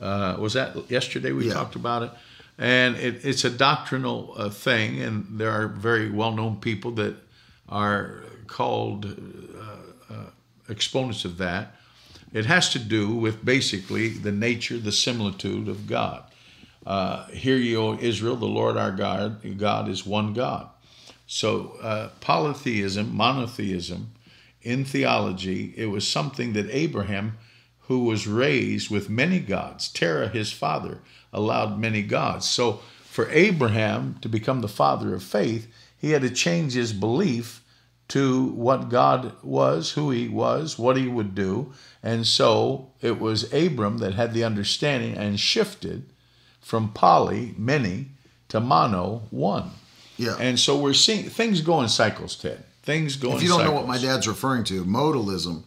Uh, was that yesterday? We Yeah. talked about it, and it, it's a doctrinal uh, thing, and there are very well-known people that are called uh, uh, exponents of that. It has to do with basically the nature, the similitude of God. Uh, Hear ye, O Israel, the Lord our God, God is one God. So uh, polytheism, monotheism, in theology, it was something that Abraham, who was raised with many gods, Terah, his father, allowed many gods. So for Abraham to become the father of faith, he had to change his belief to what God was, who he was, what he would do. And so it was Abram that had the understanding and shifted from poly, many, to mono, one. yeah. And so we're seeing things go in cycles, Ted. Things go in if you don't cycles. know what my dad's referring to, modalism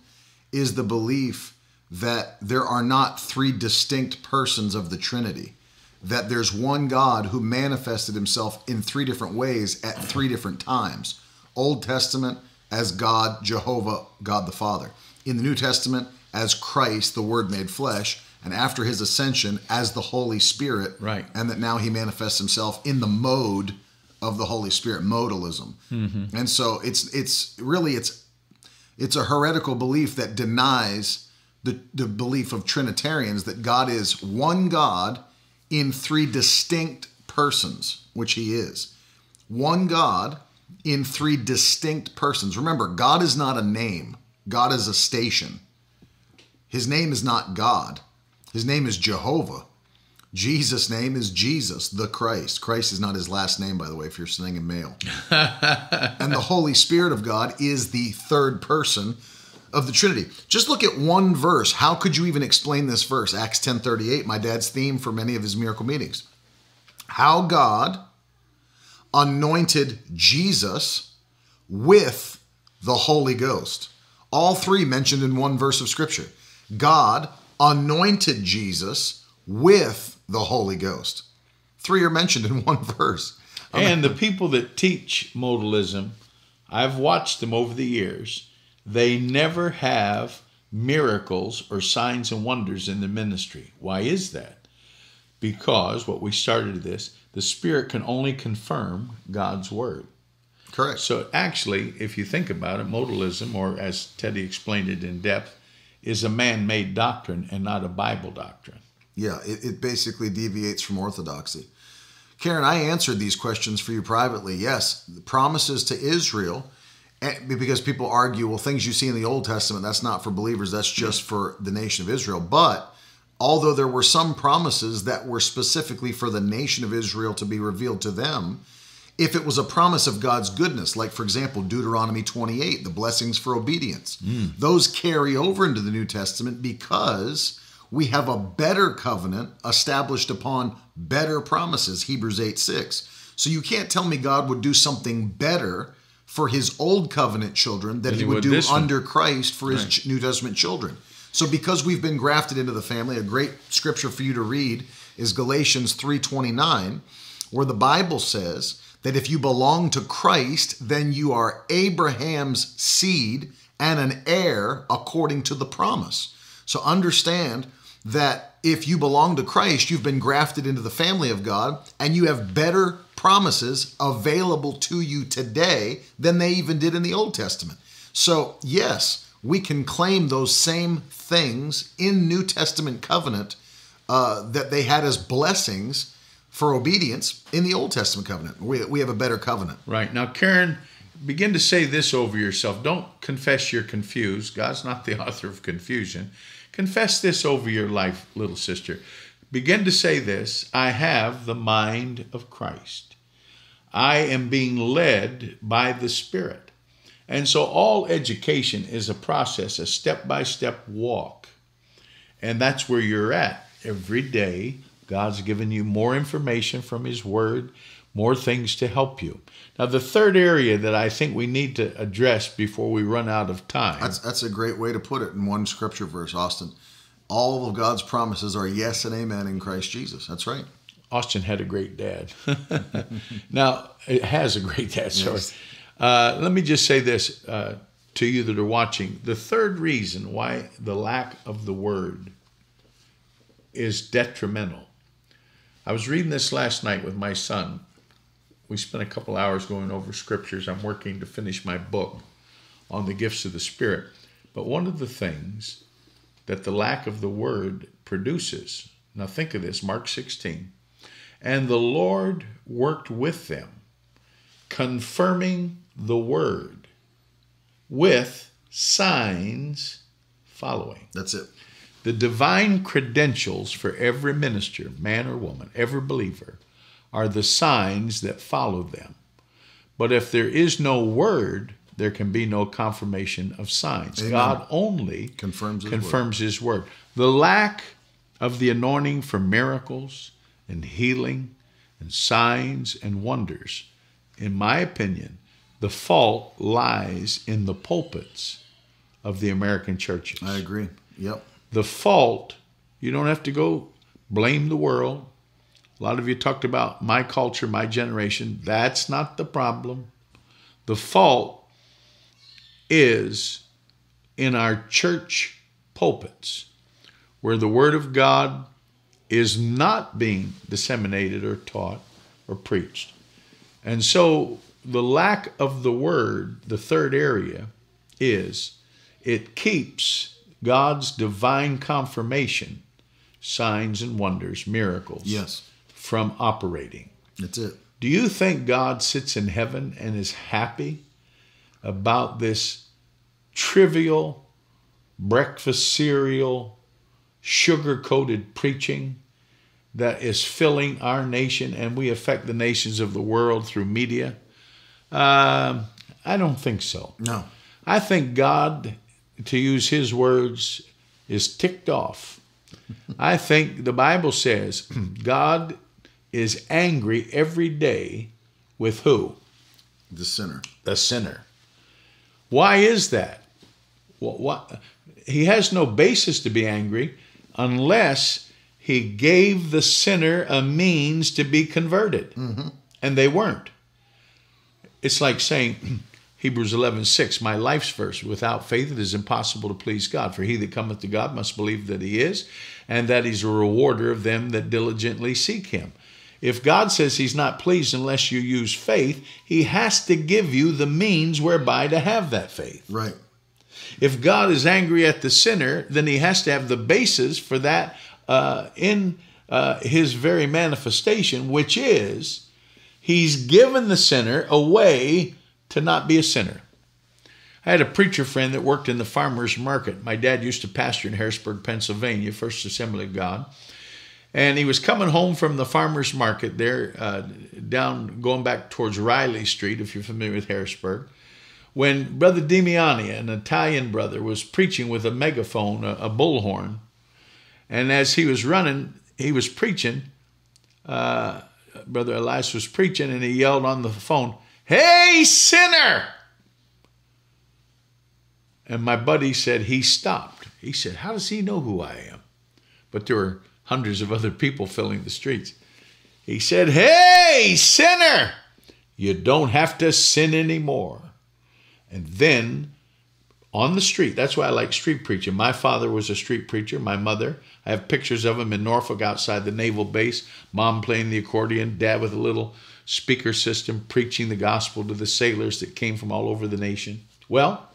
is the belief that there are not three distinct persons of the Trinity. That there's one God who manifested himself in three different ways at three different times. Old Testament as God, Jehovah, God the Father. In the New Testament as Christ, the Word made flesh, and after his ascension as the Holy Spirit. Right. And that now he manifests himself in the mode of the Holy Spirit, modalism. Mm-hmm. And so it's it's really it's it's a heretical belief that denies the, the belief of Trinitarians that God is one God in three distinct persons, which he is. One God in three distinct persons. Remember, God is not a name, God is a station. His name is not God, his name is Jehovah. Jesus' name is Jesus, the Christ. Christ is not his last name, by the way, if you're sending a mail. and the Holy Spirit of God is the third person of the Trinity. Just look at one verse. How could you even explain this verse? Acts 10:38, my dad's theme for many of his miracle meetings. How God anointed Jesus with the Holy Ghost. All three mentioned in one verse of scripture. God anointed Jesus with the Holy Ghost. Three are mentioned in one verse. and the people that teach modalism, I've watched them over the years. They never have miracles or signs and wonders in the ministry. Why is that? Because what we started this, the Spirit can only confirm God's word. Correct. So actually, if you think about it, modalism, or as Teddy explained it in depth, is a man-made doctrine and not a Bible doctrine. Yeah, it, it basically deviates from orthodoxy. Karen, I answered these questions for you privately. Yes, the promises to Israel, because people argue, well, things you see in the Old Testament, that's not for believers, that's just for the nation of Israel. But although there were some promises that were specifically for the nation of Israel to be revealed to them, if it was a promise of God's goodness, like for example, Deuteronomy 28, the blessings for obedience, hmm. those carry over into the New Testament because we have a better covenant established upon better promises, Hebrews 8 6. So you can't tell me God would do something better for his old covenant children Than he he would would do under Christ for his ch- New Testament children. So because we've been grafted into the family, a great scripture for you to read is Galatians 3:29, where the Bible says that if you belong to Christ, then you are Abraham's seed and an heir according to the promise. So understand that if you belong to Christ, you've been grafted into the family of God and you have better promises available to you today than they even did in the Old Testament. So, yes, we can claim those same things in New Testament covenant uh, that they had as blessings for obedience in the Old Testament covenant. We, we have a better covenant. Right. Now, Karen, begin to say this over yourself. Don't confess you're confused. God's not the author of confusion. Confess this over your life, little sister. Begin to say this I have the mind of Christ. I am being led by the Spirit. And so, all education is a process, a step by step walk. And that's where you're at. Every day, God's given you more information from His Word, more things to help you. Now, the third area that I think we need to address before we run out of time. That's, that's a great way to put it in one scripture verse, Austin. All of God's promises are yes and amen in Christ Jesus. That's right. Austin had a great dad. now, it has a great dad, sorry. Yes. Uh, let me just say this uh, to you that are watching. The third reason why the lack of the word is detrimental. I was reading this last night with my son. We spent a couple hours going over scriptures. I'm working to finish my book on the gifts of the Spirit. But one of the things that the lack of the word produces, now think of this Mark 16. And the Lord worked with them, confirming the word with signs following. That's it. The divine credentials for every minister, man or woman, every believer, are the signs that follow them. But if there is no word, there can be no confirmation of signs. Amen. God only Confirms his confirms his word. The lack of the anointing for miracles and healing and signs and wonders, in my opinion, the fault lies in the pulpits of the American churches I agree. Yep. the fault, you don't have to go blame the world. A lot of you talked about my culture, my generation. That's not the problem. The fault is in our church pulpits where the Word of God is not being disseminated or taught or preached. And so the lack of the Word, the third area, is it keeps God's divine confirmation, signs and wonders, miracles Yes. from operating. That's it. Do you think God sits in heaven and is happy about this trivial breakfast cereal, sugar coated preaching that is filling our nation and we affect the nations of the world through media? Um, I don't think so. No. I think God, to use his words, is ticked off. I think the Bible says God is angry every day with who? The sinner. The sinner. Why is that? What, what, he has no basis to be angry unless he gave the sinner a means to be converted. Mm-hmm. And they weren't. It's like saying, Hebrews 11, 6, my life's verse, without faith it is impossible to please God. For he that cometh to God must believe that he is, and that he's a rewarder of them that diligently seek him. If God says he's not pleased unless you use faith, he has to give you the means whereby to have that faith. Right. If God is angry at the sinner, then he has to have the basis for that uh, in uh, his very manifestation, which is he's given the sinner a way to not be a sinner. I had a preacher friend that worked in the farmer's market. My dad used to pastor in Harrisburg, Pennsylvania, First Assembly of God. And he was coming home from the farmer's market there, uh, down going back towards Reily Street, if you're familiar with Harrisburg, when Brother Demiani, an Italian brother, was preaching with a megaphone, a, a bullhorn. And as he was running, he was preaching. Uh, Brother Elias was preaching, and he yelled on the phone, Hey, sinner! And my buddy said he stopped. He said, How does he know who I am? But there were hundreds of other people filling the streets. He said, Hey, sinner, you don't have to sin anymore. And then on the street, that's why I like street preaching. My father was a street preacher, my mother. I have pictures of him in Norfolk outside the naval base, mom playing the accordion, dad with a little speaker system preaching the gospel to the sailors that came from all over the nation. Well,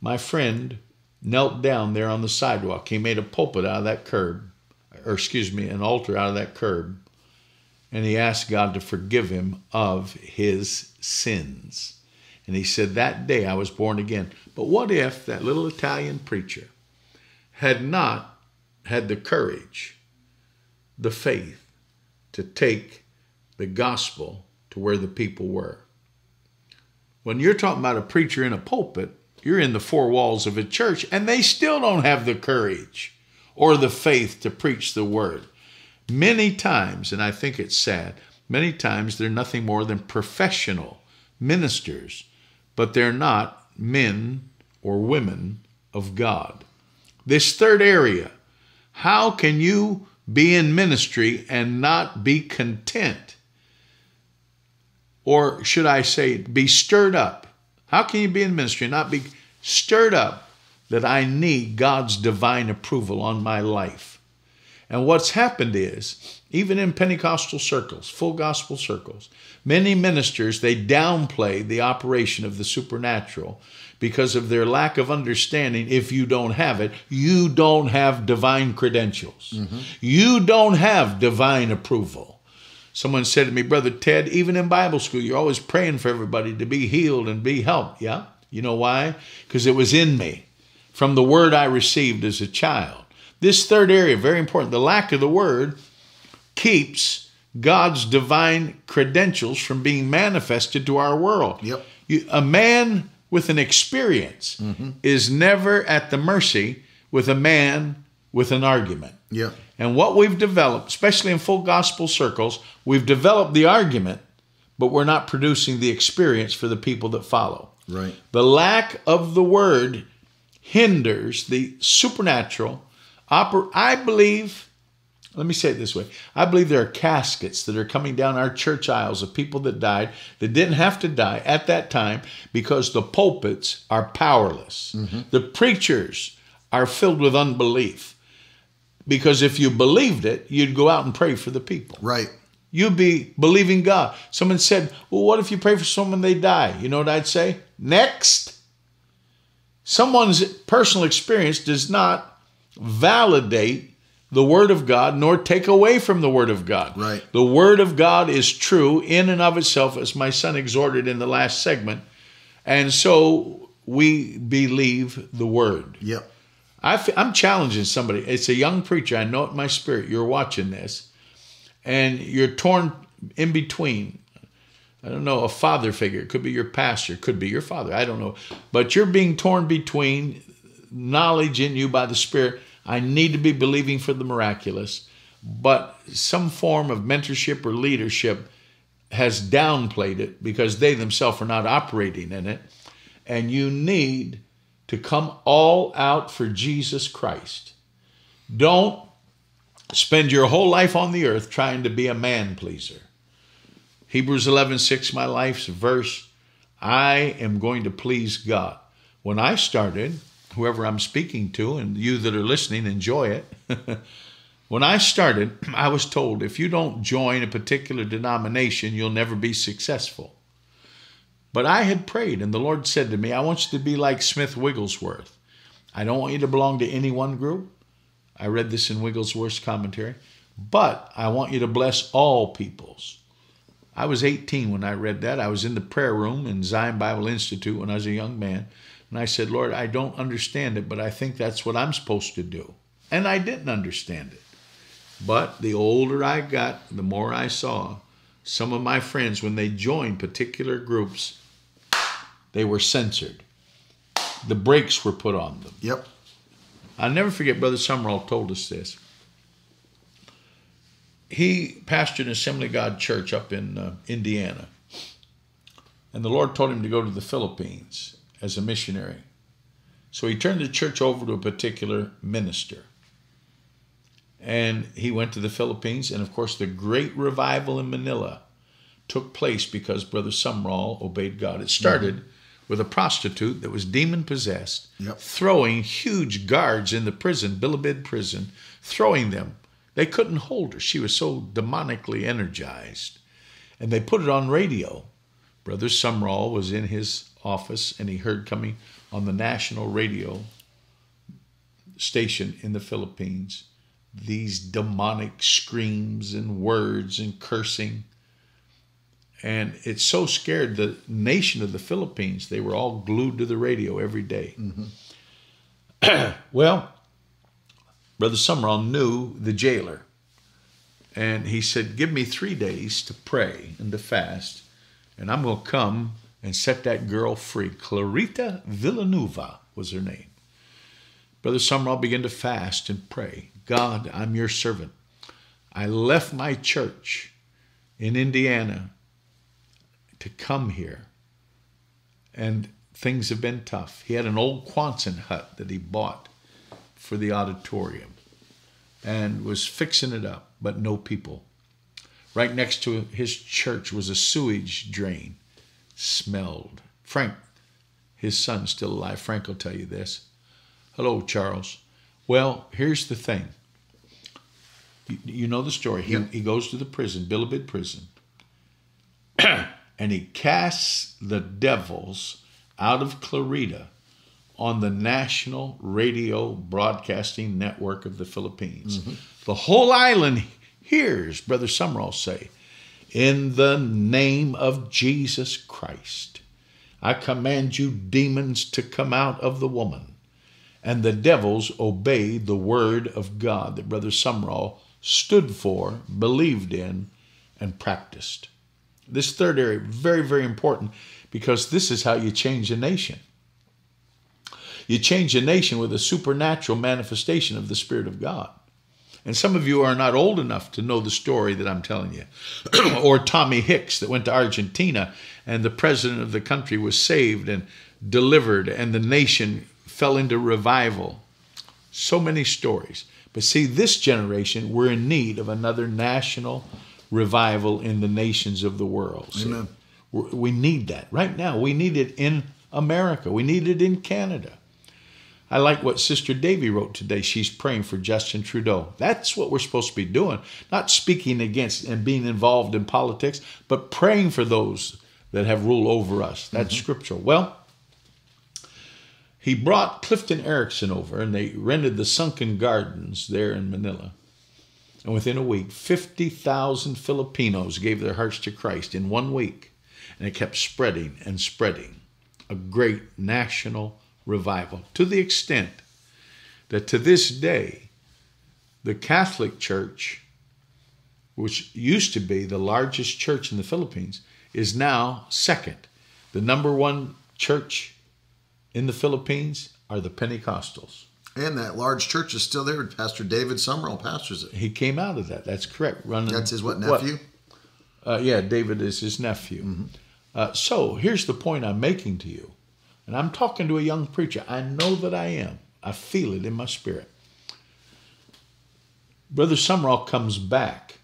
my friend knelt down there on the sidewalk. He made a pulpit out of that curb, or excuse me, an altar out of that curb, and he asked God to forgive him of his sins. And he said, That day I was born again. But what if that little Italian preacher had not had the courage, the faith to take the gospel to where the people were? When you're talking about a preacher in a pulpit, you're in the four walls of a church and they still don't have the courage or the faith to preach the word. Many times, and I think it's sad, many times they're nothing more than professional ministers, but they're not men or women of God. This third area, how can you be in ministry and not be content? Or should I say, be stirred up? How can you be in ministry and not be stirred up that I need God's divine approval on my life? And what's happened is, even in Pentecostal circles, full gospel circles, many ministers they downplay the operation of the supernatural because of their lack of understanding. If you don't have it, you don't have divine credentials. Mm-hmm. You don't have divine approval. Someone said to me, Brother Ted, even in Bible school, you're always praying for everybody to be healed and be helped. Yeah? You know why? Because it was in me from the word I received as a child. This third area, very important. The lack of the word keeps God's divine credentials from being manifested to our world. Yep. You, a man with an experience mm-hmm. is never at the mercy with a man with an argument. Yeah. And what we've developed, especially in full gospel circles, we've developed the argument, but we're not producing the experience for the people that follow. Right. The lack of the word hinders the supernatural. Oper- I believe, let me say it this way I believe there are caskets that are coming down our church aisles of people that died that didn't have to die at that time because the pulpits are powerless. Mm-hmm. The preachers are filled with unbelief. Because if you believed it, you'd go out and pray for the people. Right. You'd be believing God. Someone said, Well, what if you pray for someone they die? You know what I'd say? Next. Someone's personal experience does not validate the Word of God nor take away from the Word of God. Right. The Word of God is true in and of itself, as my son exhorted in the last segment. And so we believe the Word. Yep. I f- I'm challenging somebody. It's a young preacher. I know it in my spirit. You're watching this, and you're torn in between. I don't know, a father figure. It could be your pastor. It could be your father. I don't know. But you're being torn between knowledge in you by the Spirit. I need to be believing for the miraculous, but some form of mentorship or leadership has downplayed it because they themselves are not operating in it. And you need to come all out for Jesus Christ. Don't spend your whole life on the earth trying to be a man pleaser. Hebrews 11 6, my life's verse. I am going to please God. When I started, whoever I'm speaking to, and you that are listening, enjoy it. when I started, I was told if you don't join a particular denomination, you'll never be successful. But I had prayed, and the Lord said to me, I want you to be like Smith Wigglesworth. I don't want you to belong to any one group. I read this in Wigglesworth's commentary, but I want you to bless all peoples. I was 18 when I read that. I was in the prayer room in Zion Bible Institute when I was a young man. And I said, Lord, I don't understand it, but I think that's what I'm supposed to do. And I didn't understand it. But the older I got, the more I saw some of my friends, when they joined particular groups, they were censored. The brakes were put on them. Yep. I'll never forget Brother Sumrall told us this. He pastored an Assembly of God church up in uh, Indiana. And the Lord told him to go to the Philippines as a missionary. So he turned the church over to a particular minister. And he went to the Philippines. And of course, the great revival in Manila took place because Brother Sumrall obeyed God. It started with a prostitute that was demon possessed, Yep. throwing huge guards in the prison, Bilibid prison, throwing them. They couldn't hold her. She was so demonically energized. And they put it on radio. Brother Sumrall was in his office and he heard coming on the national radio station in the Philippines these demonic screams and words and cursing. And it so scared the nation of the Philippines, they were all glued to the radio every day. Mm-hmm. well, Brother Sumrall knew the jailer. And he said, Give me three days to pray and to fast, and I'm going to come and set that girl free. Clarita Villanueva was her name. Brother Sumrall began to fast and pray. God, I'm your servant. I left my church in Indiana to come here, and things have been tough. He had an old Quonset hut that he bought for the auditorium and was fixing it up, but no people. Right next to his church was a sewage drain, smelled. Frank, his son's still alive. Frank will tell you this. Hello, Charles. Well, here's the thing. You, you know the story. He, Yeah. he goes to the prison, Bilibid prison, and he casts the devils out of Clarita on the national radio broadcasting network of the Philippines. Mm-hmm. The whole island hears Brother Sumrall say, In the name of Jesus Christ, I command you, demons, to come out of the woman. And the devils obeyed the word of God that Brother Sumrall stood for, believed in, and practiced. This third area, very, very important because this is how you change a nation. You change a nation with a supernatural manifestation of the Spirit of God. And some of you are not old enough to know the story that I'm telling you. or Tommy Hicks that went to Argentina and the president of the country was saved and delivered and the nation fell into revival. So many stories. But see, this generation, we're in need of another national revival in the nations of the world. Amen. We need that right now. We need it in America. We need it in Canada. I like what Sister Davy wrote today. She's praying for Justin Trudeau. That's what we're supposed to be doing, not speaking against and being involved in politics, but praying for those that have rule over us. That's mm-hmm. scriptural. Well, he brought Clifton Erickson over and they rented the Sunken Gardens there in Manila. And within a week, 50,000 Filipinos gave their hearts to Christ in one week. And it kept spreading and spreading. A great national revival to the extent that to this day, the Catholic Church, which used to be the largest church in the Philippines, is now second. The number one church in the Philippines are the Pentecostals. And that large church is still there. Pastor David Sumrall pastors it. He came out of that. That's correct. Running. That's his what nephew? Uh, yeah, David is his nephew. Mm-hmm. Uh, so here's the point I'm making to you, and I'm talking to a young preacher. I know that I am. I feel it in my spirit. Brother Sumrall comes back,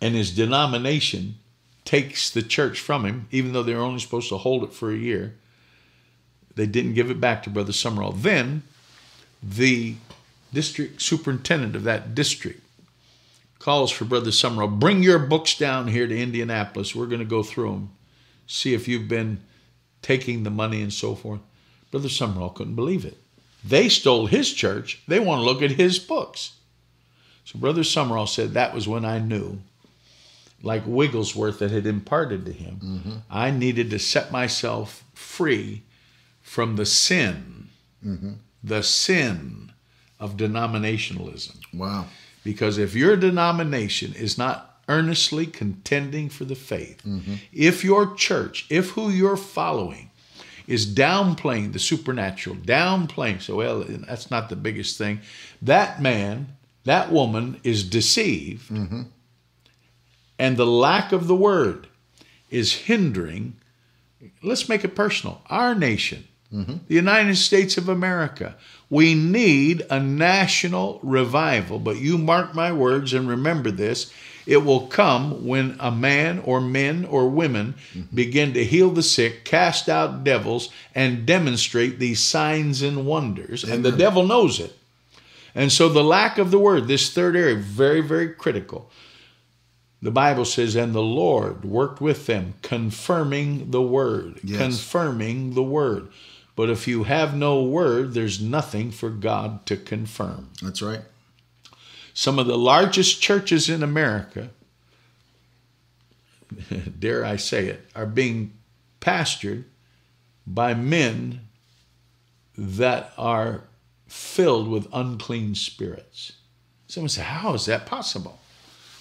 and his denomination takes the church from him, even though they're only supposed to hold it for a year. They didn't give it back to Brother Sumrall. Then the district superintendent of that district calls for Brother Sumrall, bring your books down here to Indianapolis. We're going to go through them, see if you've been taking the money and so forth. Brother Sumrall couldn't believe it. They stole his church. They want to look at his books. So Brother Sumrall said that was when I knew, like Wigglesworth that had imparted to him, Mm-hmm. I needed to set myself free from the sin, Mm-hmm. the sin of denominationalism. Wow. Because if your denomination is not earnestly contending for the faith, mm-hmm. if your church, if who you're following is downplaying the supernatural, downplaying, so well, that's not the biggest thing, that man, that woman is deceived, mm-hmm. and the lack of the word is hindering, let's make it personal, our nation, mm-hmm. the United States of America. We need a national revival, but you mark my words and remember this. It will come when a man or men or women mm-hmm. begin to heal the sick, cast out devils, and demonstrate these signs and wonders. And the devil knows it. And so the lack of the word, this third area, very, very critical. The Bible says, and the Lord worked with them, confirming the word, Yes. confirming the word. But if you have no word, there's nothing for God to confirm. That's right. Some of the largest churches in America, dare I say it, are being pastored by men that are filled with unclean spirits. Someone said, How is that possible?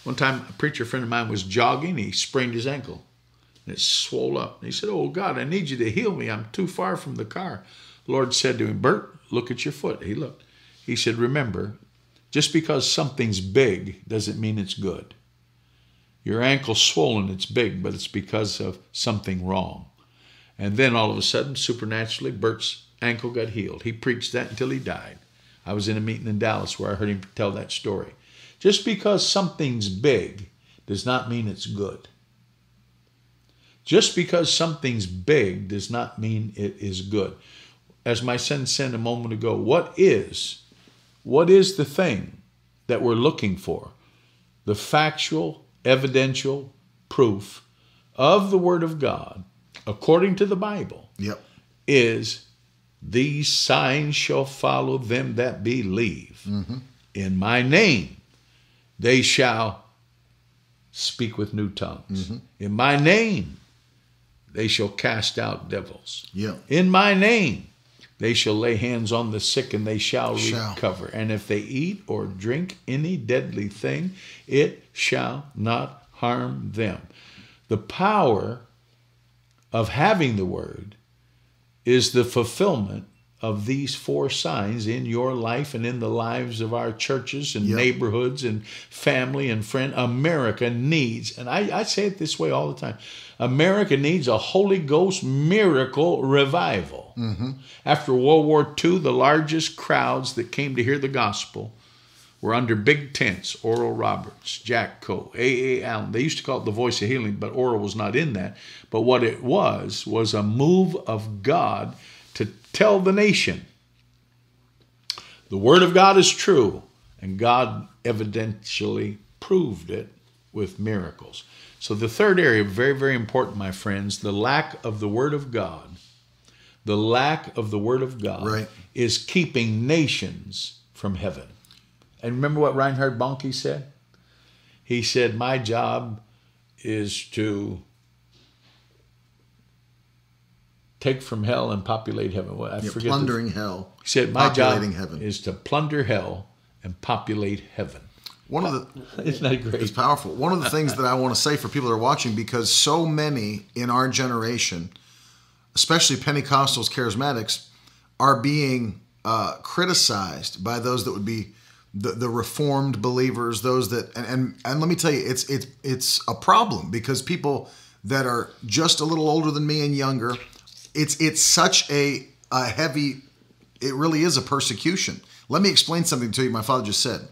One time, a preacher friend of mine was jogging, he sprained his ankle and it swelled up. And he said, Oh God, I need you to heal me. I'm too far from the car. The Lord said to him, Bert, look at your foot. He looked. He said, Remember, just because something's big doesn't mean it's good. Your ankle's swollen, it's big, but it's because of something wrong. And then all of a sudden, supernaturally, Bert's ankle got healed. He preached that until he died. I was in a meeting in Dallas where I heard him tell that story. Just because something's big does not mean it's good. Just because something's big does not mean it is good. As my son said a moment ago, what is what is the thing that we're looking for? The factual, evidential proof of the Word of God, according to the Bible, Yep. is these signs shall follow them that believe. Mm-hmm. In my name they shall speak with new tongues. Mm-hmm. In my name they shall cast out devils. Yep. In my name they shall lay hands on the sick and they shall, Shall. recover. And if they eat or drink any deadly thing, it shall not harm them. The power of having the word is the fulfillment of these four signs in your life and in the lives of our churches and Yep. neighborhoods and family and friend. America needs, and I, I say it this way all the time America needs a Holy Ghost miracle revival. Mm-hmm. After World War II, the largest crowds that came to hear the gospel were under big tents. Oral Roberts, Jack Coe, A. A. Allen. They used to call it the voice of healing, but Oral was not in that. But what it was was a move of God tell the nation the word of God is true, and God evidentially proved it with miracles. So the third area, very, very important, my friends, the lack of the word of God the lack of the Word of God Right. is keeping nations from heaven. And remember what Reinhard Bonnke said? He said, My job is to take from hell and populate heaven. Well, I Yeah, forget plundering hell. he said, My job heaven. is to plunder hell and populate heaven. One of the Isn't that It's powerful. One of the things that I want to say for people that are watching, because so many in our generation, especially Pentecostals, charismatics, are being uh, criticized by those that would be the, the reformed believers, those that and, and and let me tell you, it's it's it's a problem because people that are just a little older than me and younger, it's it's such a, a heavy, it really is a persecution. Let me explain something to you. My father just said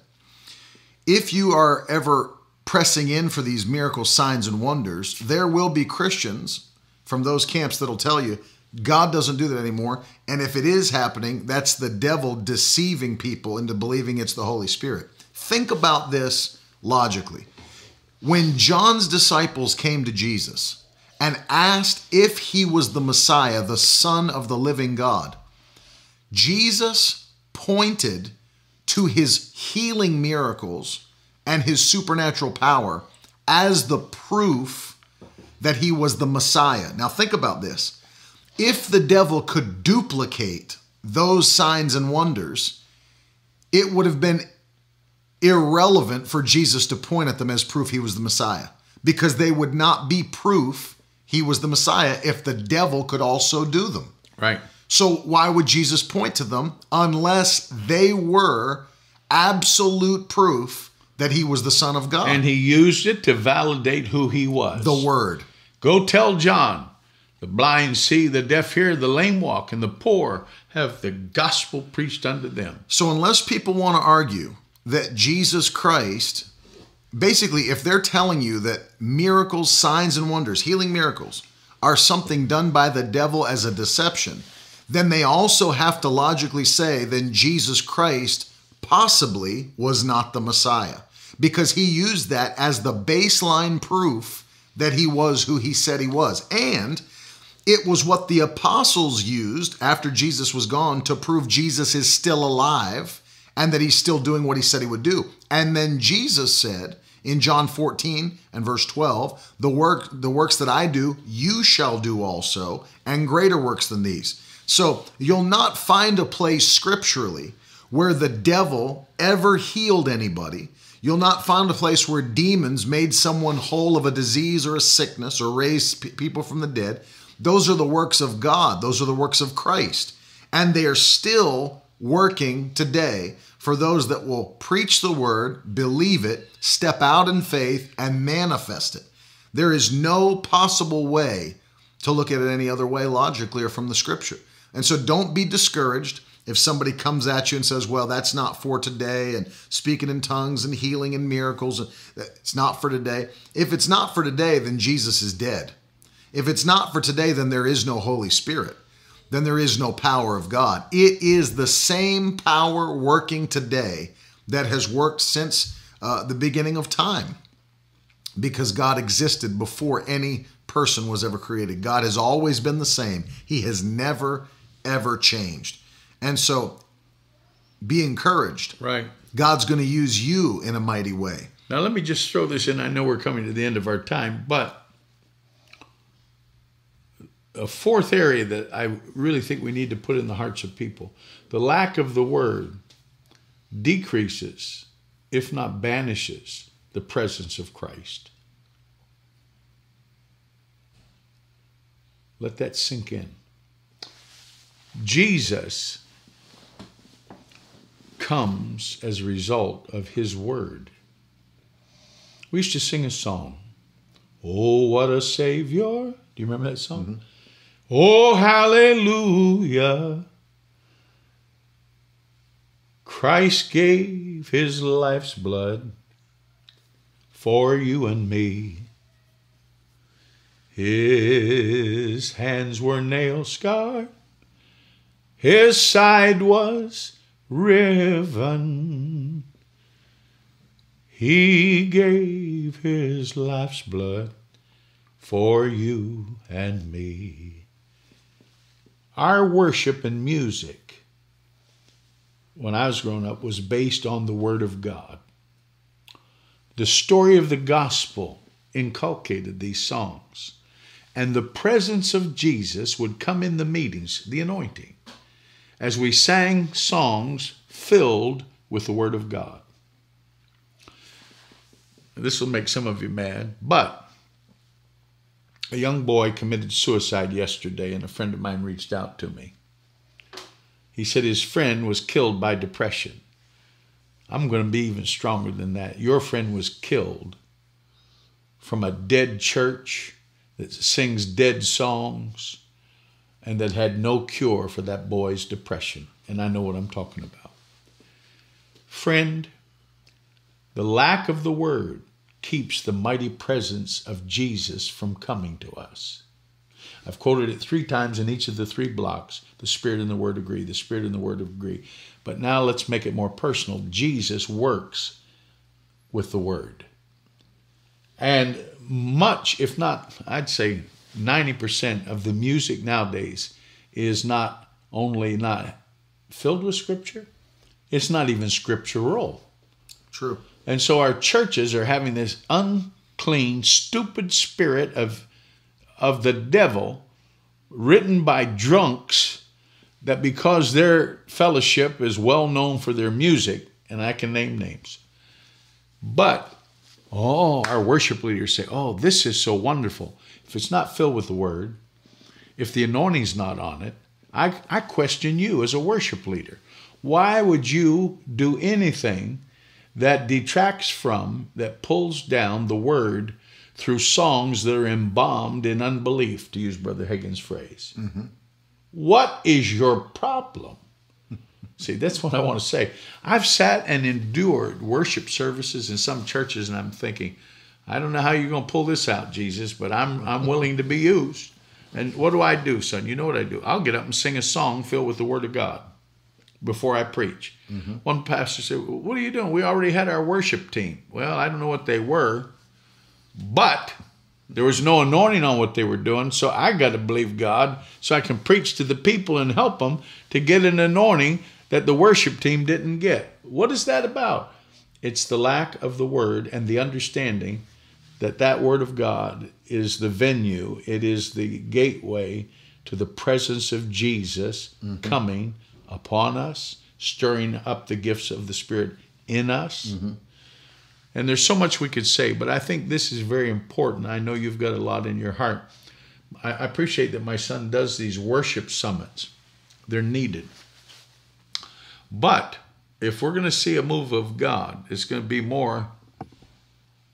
if you are ever pressing in for these miracle signs and wonders, there will be Christians from those camps that'll tell you God doesn't do that anymore. And if it is happening, that's the devil deceiving people into believing it's the Holy Spirit. Think about this logically. When John's disciples came to Jesus and asked if he was the Messiah, the Son of the living God, Jesus pointed to his healing miracles and his supernatural power as the proof that he was the Messiah. Now, think about this. If the devil could duplicate those signs and wonders, it would have been irrelevant for Jesus to point at them as proof he was the Messiah because they would not be proof he was the Messiah if the devil could also do them. Right. So why would Jesus point to them unless they were absolute proof that he was the Son of God? And he used it to validate who he was. the Word. Go tell John, the blind see, the deaf hear, the lame walk, and the poor have the gospel preached unto them. So unless people want to argue that Jesus Christ, basically, if they're telling you that miracles, signs, and wonders, healing miracles, are something done by the devil as a deception, then they also have to logically say, then Jesus Christ possibly was not the Messiah. Because he used that as the baseline proof that he was who he said he was. And it was what the apostles used after Jesus was gone to prove Jesus is still alive and that he's still doing what he said he would do. And then Jesus said in John 14 and verse 12, the work the works that I do, you shall do also, and greater works than these. So you'll not find a place scripturally where the devil ever healed anybody. You'll not find a place where demons made someone whole of a disease or a sickness or raised p- people from the dead. Those are the works of God, those are the works of Christ. And they are still working today for those that will preach the word, believe it, step out in faith, and manifest it. There is no possible way to look at it any other way logically or from the scripture. And so don't be discouraged if somebody comes at you and says, well, that's not for today, and speaking in tongues and healing and miracles, it's not for today. If it's not for today, then Jesus is dead. If it's not for today, then there is no Holy Spirit. Then there is no power of God. It is the same power working today that has worked since uh, the beginning of time because God existed before any person was ever created. God has always been the same, He has never, ever changed. And so be encouraged. Right. God's going to use you in a mighty way. Now, let me just throw this in. I know we're coming to the end of our time, but a fourth area that I really think we need to put in the hearts of people the lack of the word decreases, if not banishes, the presence of Christ. Let that sink in. Jesus comes as a result of his word. We used to sing a song. Oh, what a Savior. Do you remember that song? Mm-hmm. Oh, hallelujah. Christ gave his life's blood for you and me. His hands were nail scarred, his side was riven. He gave his life's blood for you and me. Our worship and music, when I was growing up, was based on the Word of God. The story of the gospel inculcated these songs. And the presence of Jesus would come in the meetings, the anointing, as we sang songs filled with the Word of God. This will make some of you mad, but a young boy committed suicide yesterday, and a friend of mine reached out to me. He said his friend was killed by depression. I'm going to be even stronger than that. Your friend was killed from a dead church that sings dead songs and that had no cure for that boy's depression. And I know what I'm talking about. Friend, the lack of the word keeps the mighty presence of Jesus from coming to us. I've quoted it three times in each of the three blocks. The Spirit and the Word agree, the Spirit and the Word agree. But now let's make it more personal. Jesus works with the Word. And much, if not, I'd say 90% of the music nowadays is not only not filled with Scripture, it's not even scriptural. True. And so our churches are having this unclean, stupid spirit of, of the devil written by drunks that because their fellowship is well known for their music, and I can name names, but oh, our worship leaders say, oh, this is so wonderful. If it's not filled with the word, if the anointing's not on it, I, I question you as a worship leader. Why would you do anything that detracts from, that pulls down the word through songs that are embalmed in unbelief, to use Brother Hagin's phrase? Mm-hmm. What is your problem? See, that's what I want to say. I've sat and endured worship services in some churches, and I'm thinking, I don't know how you're going to pull this out, Jesus, but I'm I'm willing to be used. And what do I do, son? You know what I do? I'll get up and sing a song filled with the Word of God before I preach. Mm-hmm. One pastor said, What are you doing? We already had our worship team. Well, I don't know what they were, but there was no anointing on what they were doing, so I got to believe God so I can preach to the people and help them to get an anointing that the worship team didn't get. What is that about? It's the lack of the word and the understanding that that word of God is the venue, it is the gateway to the presence of Jesus mm-hmm. coming upon us, stirring up the gifts of the Spirit in us. Mm-hmm. And there's so much we could say, but I think this is very important. I know you've got a lot in your heart. I appreciate that my son does these worship summits, they're needed. But if we're going to see a move of God, it's going to be more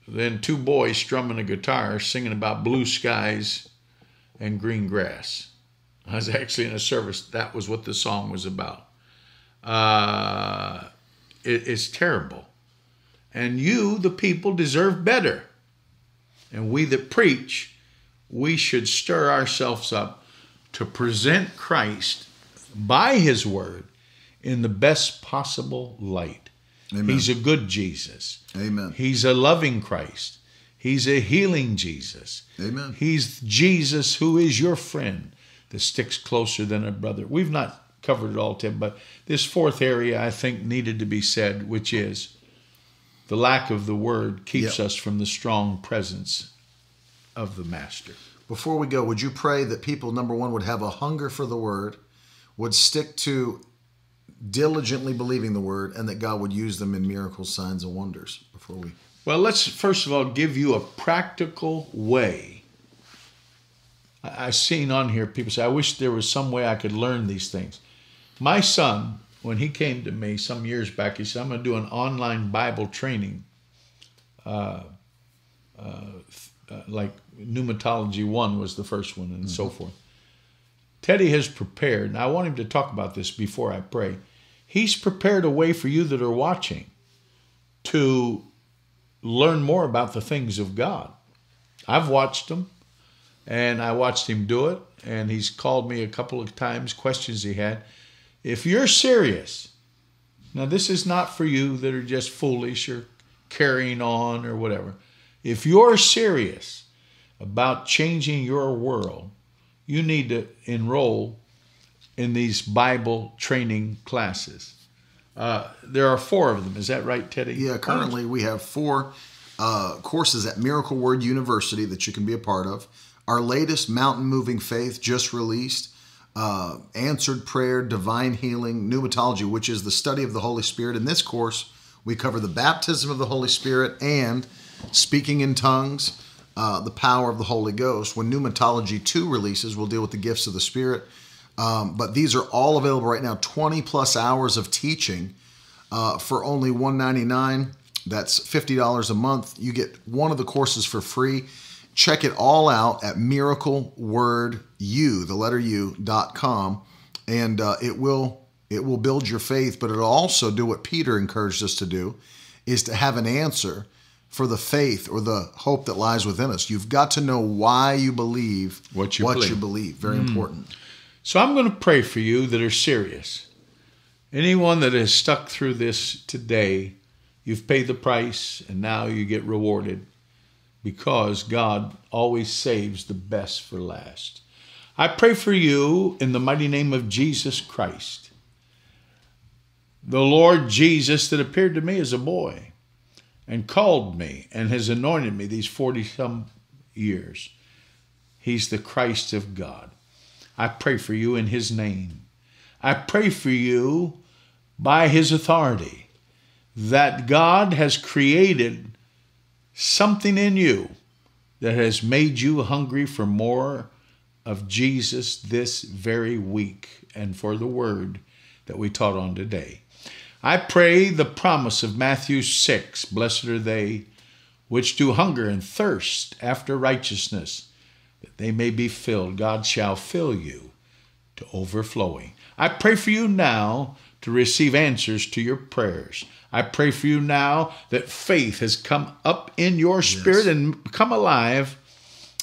than two boys strumming a guitar singing about blue skies and green grass. I was actually in a service. That was what the song was about. Uh, it, it's terrible. And you, the people, deserve better. And we that preach, we should stir ourselves up to present Christ by his word in the best possible light. Amen. He's a good Jesus. Amen. He's a loving Christ. He's a healing Jesus. Amen. He's Jesus who is your friend that sticks closer than a brother. We've not covered it all, Tim, but this fourth area I think needed to be said, which is the lack of the word keeps yep. us from the strong presence of the Master. Before we go, would you pray that people, number one, would have a hunger for the word, would stick to diligently believing the word, and that God would use them in miracles, signs, and wonders before we. Well, let's first of all give you a practical way I've seen on here people say, I wish there was some way I could learn these things. My son, when he came to me some years back, he said, I'm going to do an online Bible training, uh, uh, uh, like Pneumatology 1 was the first one, and mm-hmm. so forth. Teddy has prepared, and I want him to talk about this before I pray. He's prepared a way for you that are watching to learn more about the things of God. I've watched them and I watched him do it. And he's called me a couple of times, questions he had. If you're serious, now this is not for you that are just foolish or carrying on or whatever. If you're serious about changing your world, you need to enroll in these Bible training classes. Uh, there are four of them. Is that right, Teddy? Yeah, currently we have four uh, courses at Miracle Word University that you can be a part of. Our latest Mountain Moving Faith just released. Uh, answered prayer, divine healing, pneumatology, which is the study of the Holy Spirit. In this course, we cover the baptism of the Holy Spirit and speaking in tongues, uh, the power of the Holy Ghost. When Pneumatology 2 releases, we'll deal with the gifts of the Spirit. Um, but these are all available right now 20 plus hours of teaching uh, for only 199 that's $50 a month you get one of the courses for free check it all out at miraclewordu the letter u.com and uh, it will it will build your faith but it'll also do what peter encouraged us to do is to have an answer for the faith or the hope that lies within us. You've got to know why you believe What you what believe. you believe. very important. So I'm going to pray for you that are serious. Anyone that has stuck through this today, you've paid the price and now you get rewarded because God always saves the best for last. I pray for you in the mighty name of Jesus Christ. The Lord Jesus that appeared to me as a boy and called me and has anointed me these 40 some years. He's the Christ of God. I pray for you in his name. I pray for you by his authority that God has created something in you that has made you hungry for more of Jesus this very week and for the word that we taught on today. I pray the promise of Matthew 6 Blessed are they which do hunger and thirst after righteousness, that they may be filled. God shall fill you to overflowing. I pray for you now to receive answers to your prayers. I pray for you now that faith has come up in your spirit and come alive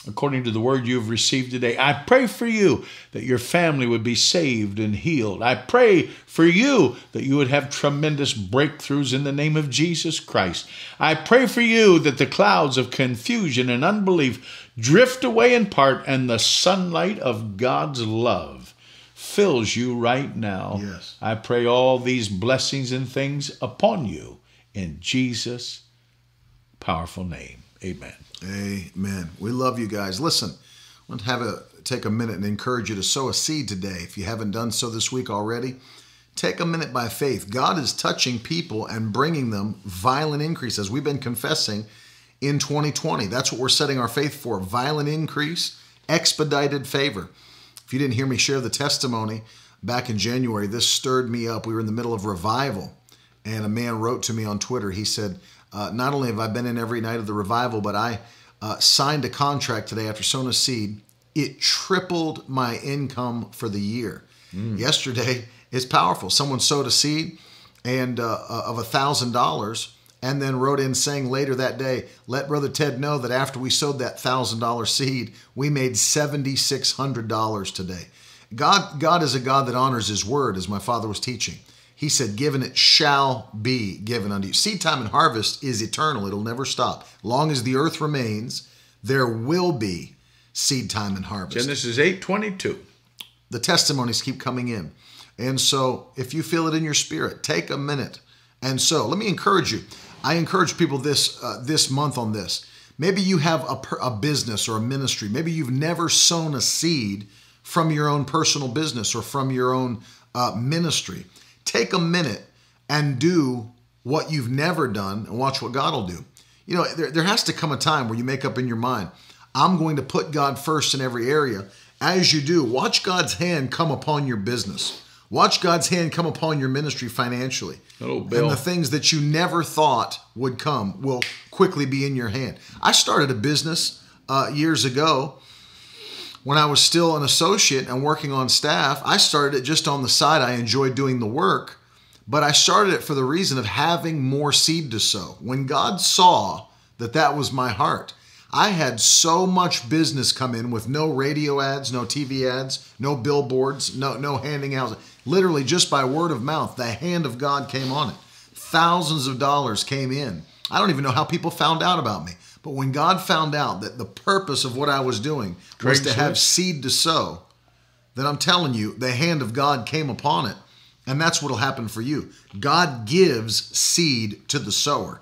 according to the word you've received today. I pray for you that your family would be saved and healed. I pray for you that you would have tremendous breakthroughs in the name of Jesus Christ. I pray for you that the clouds of confusion and unbelief drift away in part and the sunlight of God's love fills you right now. Yes. I pray all these blessings and things upon you in Jesus' powerful name. Amen. Amen. We love you guys. Listen, I want to have a take a minute and encourage you to sow a seed today. If you haven't done so this week already, take a minute by faith. God is touching people and bringing them violent increase as we've been confessing in 2020. That's what we're setting our faith for. Violent increase, expedited favor. If you didn't hear me share the testimony back in January, this stirred me up. We were in the middle of revival, and a man wrote to me on Twitter. He said, uh, Not only have I been in every night of the revival, but I uh, signed a contract today after sowing a seed. It tripled my income for the year. Yesterday is powerful. Someone sowed a seed and uh, uh, of a thousand dollars, and then wrote in saying later that day, "Let Brother Ted know that after we sowed that thousand dollar seed, we made seventy six hundred dollars today." God, God is a God that honors His word, as my father was teaching. He said, "Given it shall be given unto you." Seed time and harvest is eternal; it'll never stop. Long as the earth remains, there will be seed time and harvest Genesis 8 22. the testimonies keep coming in. And so, if you feel it in your spirit, take a minute. And so, let me encourage you. I encourage people this uh, this month on this. Maybe you have a, a business or a ministry. Maybe you've never sown a seed from your own personal business or from your own uh, ministry. Take a minute and do what you've never done and watch what God will do. You know, there, there has to come a time where you make up in your mind, I'm going to put God first in every area. As you do, watch God's hand come upon your business. Watch God's hand come upon your ministry financially. Hello, Bill. And the things that you never thought would come will quickly be in your hand. I started a business uh, years ago when I was still an associate and working on staff. I started it just on the side. I enjoyed doing the work, but I started it for the reason of having more seed to sow. When God saw that that was my heart, I had so much business come in with no radio ads, no TV ads, no billboards, no no handing out. Literally just by word of mouth, the hand of God came on it. Thousands of dollars came in. I don't even know how people found out about me. But when God found out that the purpose of what I was doing was to have seed to sow, then I'm telling you, the hand of God came upon it. And that's what'll happen for you. God gives seed to the sower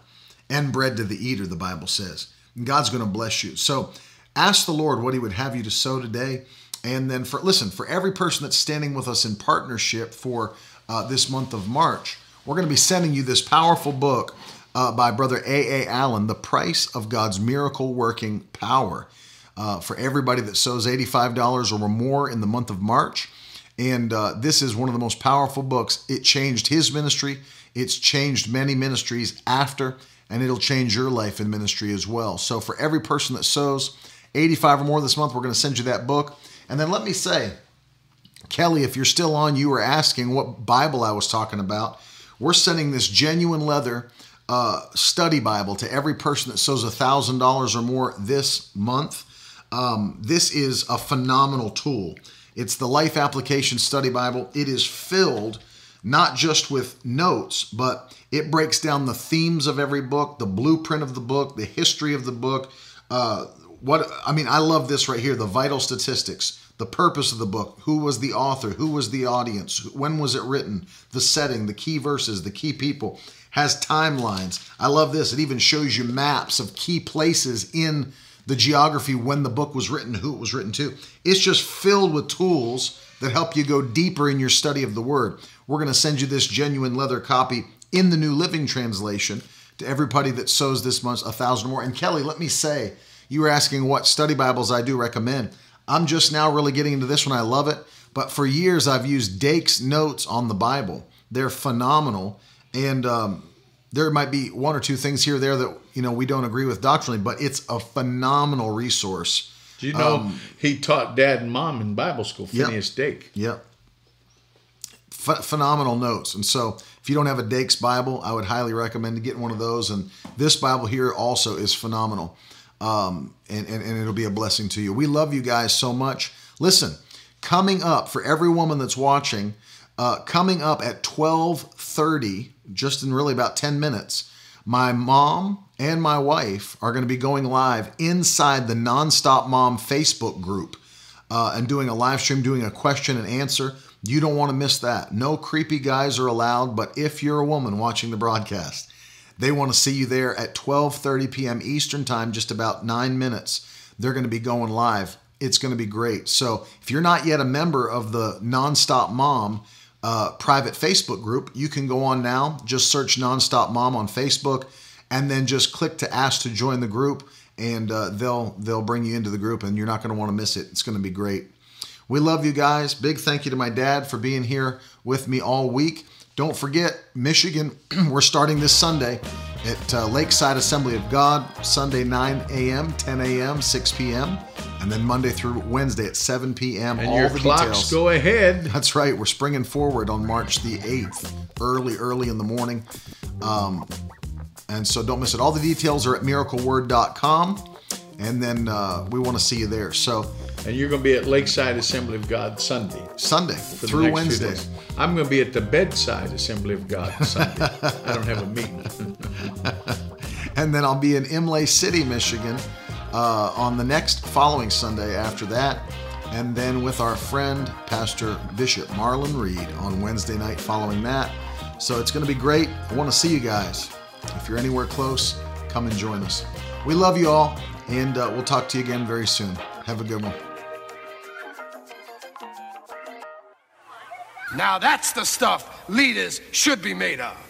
and bread to the eater, the Bible says. And God's going to bless you. So ask the Lord what He would have you to sow today. And then for listen, for every person that's standing with us in partnership for uh, this month of March, we're going to be sending you this powerful book uh, by Brother A. A. Allen, The Price of God's Miracle Working Power. Uh, for everybody that sows $85 or more in the month of March. And uh, this is one of the most powerful books. It changed his ministry, it's changed many ministries after, and it'll change your life in ministry as well. So, for every person that sows 85 or more this month, we're going to send you that book. And then let me say, Kelly, if you're still on, you were asking what Bible I was talking about. We're sending this genuine leather uh, study Bible to every person that sows $1,000 or more this month. Um, this is a phenomenal tool. It's the Life Application Study Bible. It is filled not just with notes, but it breaks down the themes of every book, the blueprint of the book, the history of the book. Uh, what I mean, I love this right here: the vital statistics, the purpose of the book, who was the author, who was the audience, when was it written, the setting, the key verses, the key people. Has timelines. I love this. It even shows you maps of key places in the geography when the book was written, who it was written to. It's just filled with tools that help you go deeper in your study of the Word. We're going to send you this genuine leather copy in the New Living Translation to everybody that sows this month a thousand more. And Kelly, let me say, you were asking what study Bibles I do recommend. I'm just now really getting into this one. I love it. But for years, I've used Dake's notes on the Bible. They're phenomenal. And um, there might be one or two things here or there that you know we don't agree with doctrinally, but it's a phenomenal resource. Do you know um, he taught dad and mom in Bible school, Finis yep, Dake? Yep. Ph- phenomenal notes. And so, if you don't have a Dake's Bible, I would highly recommend getting one of those. And this Bible here also is phenomenal. Um, and, and, and it'll be a blessing to you. We love you guys so much. Listen, coming up for every woman that's watching, uh, coming up at 1230 just in really about 10 minutes, my mom and my wife are going to be going live inside the Nonstop Mom Facebook group uh, and doing a live stream, doing a question and answer. You don't want to miss that. No creepy guys are allowed, but if you're a woman watching the broadcast, they want to see you there at 12:30 p.m. Eastern Time, just about 9 minutes. They're going to be going live. It's going to be great. So, if you're not yet a member of the Nonstop Mom, uh, private Facebook group. You can go on now, just search Nonstop Mom on Facebook, and then just click to ask to join the group, and uh, they'll they'll bring you into the group, and you're not going to want to miss it. It's going to be great. We love you guys. Big thank you to my dad for being here with me all week. Don't forget, Michigan, we're starting this Sunday at uh, Lakeside Assembly of God, Sunday 9 a.m., 10 a.m., 6 p.m and then Monday through Wednesday at 7 p.m. And all your the clocks details. go ahead. That's right. We're springing forward on March the 8th, early, early in the morning. Um, and so don't miss it. All the details are at miracleword.com. And then uh, we want to see you there. So, and you're going to be at Lakeside Assembly of God Sunday. Sunday through Wednesday. I'm going to be at the Bedside Assembly of God Sunday. I don't have a meeting. and then I'll be in Imlay City, Michigan uh, on the next following Sunday after that. And then with our friend, Pastor Bishop Marlon Reed, on Wednesday night following that. So it's going to be great. I want to see you guys. If you're anywhere close, come and join us. We love you all, and uh, we'll talk to you again very soon. Have a good one. Now that's the stuff leaders should be made of.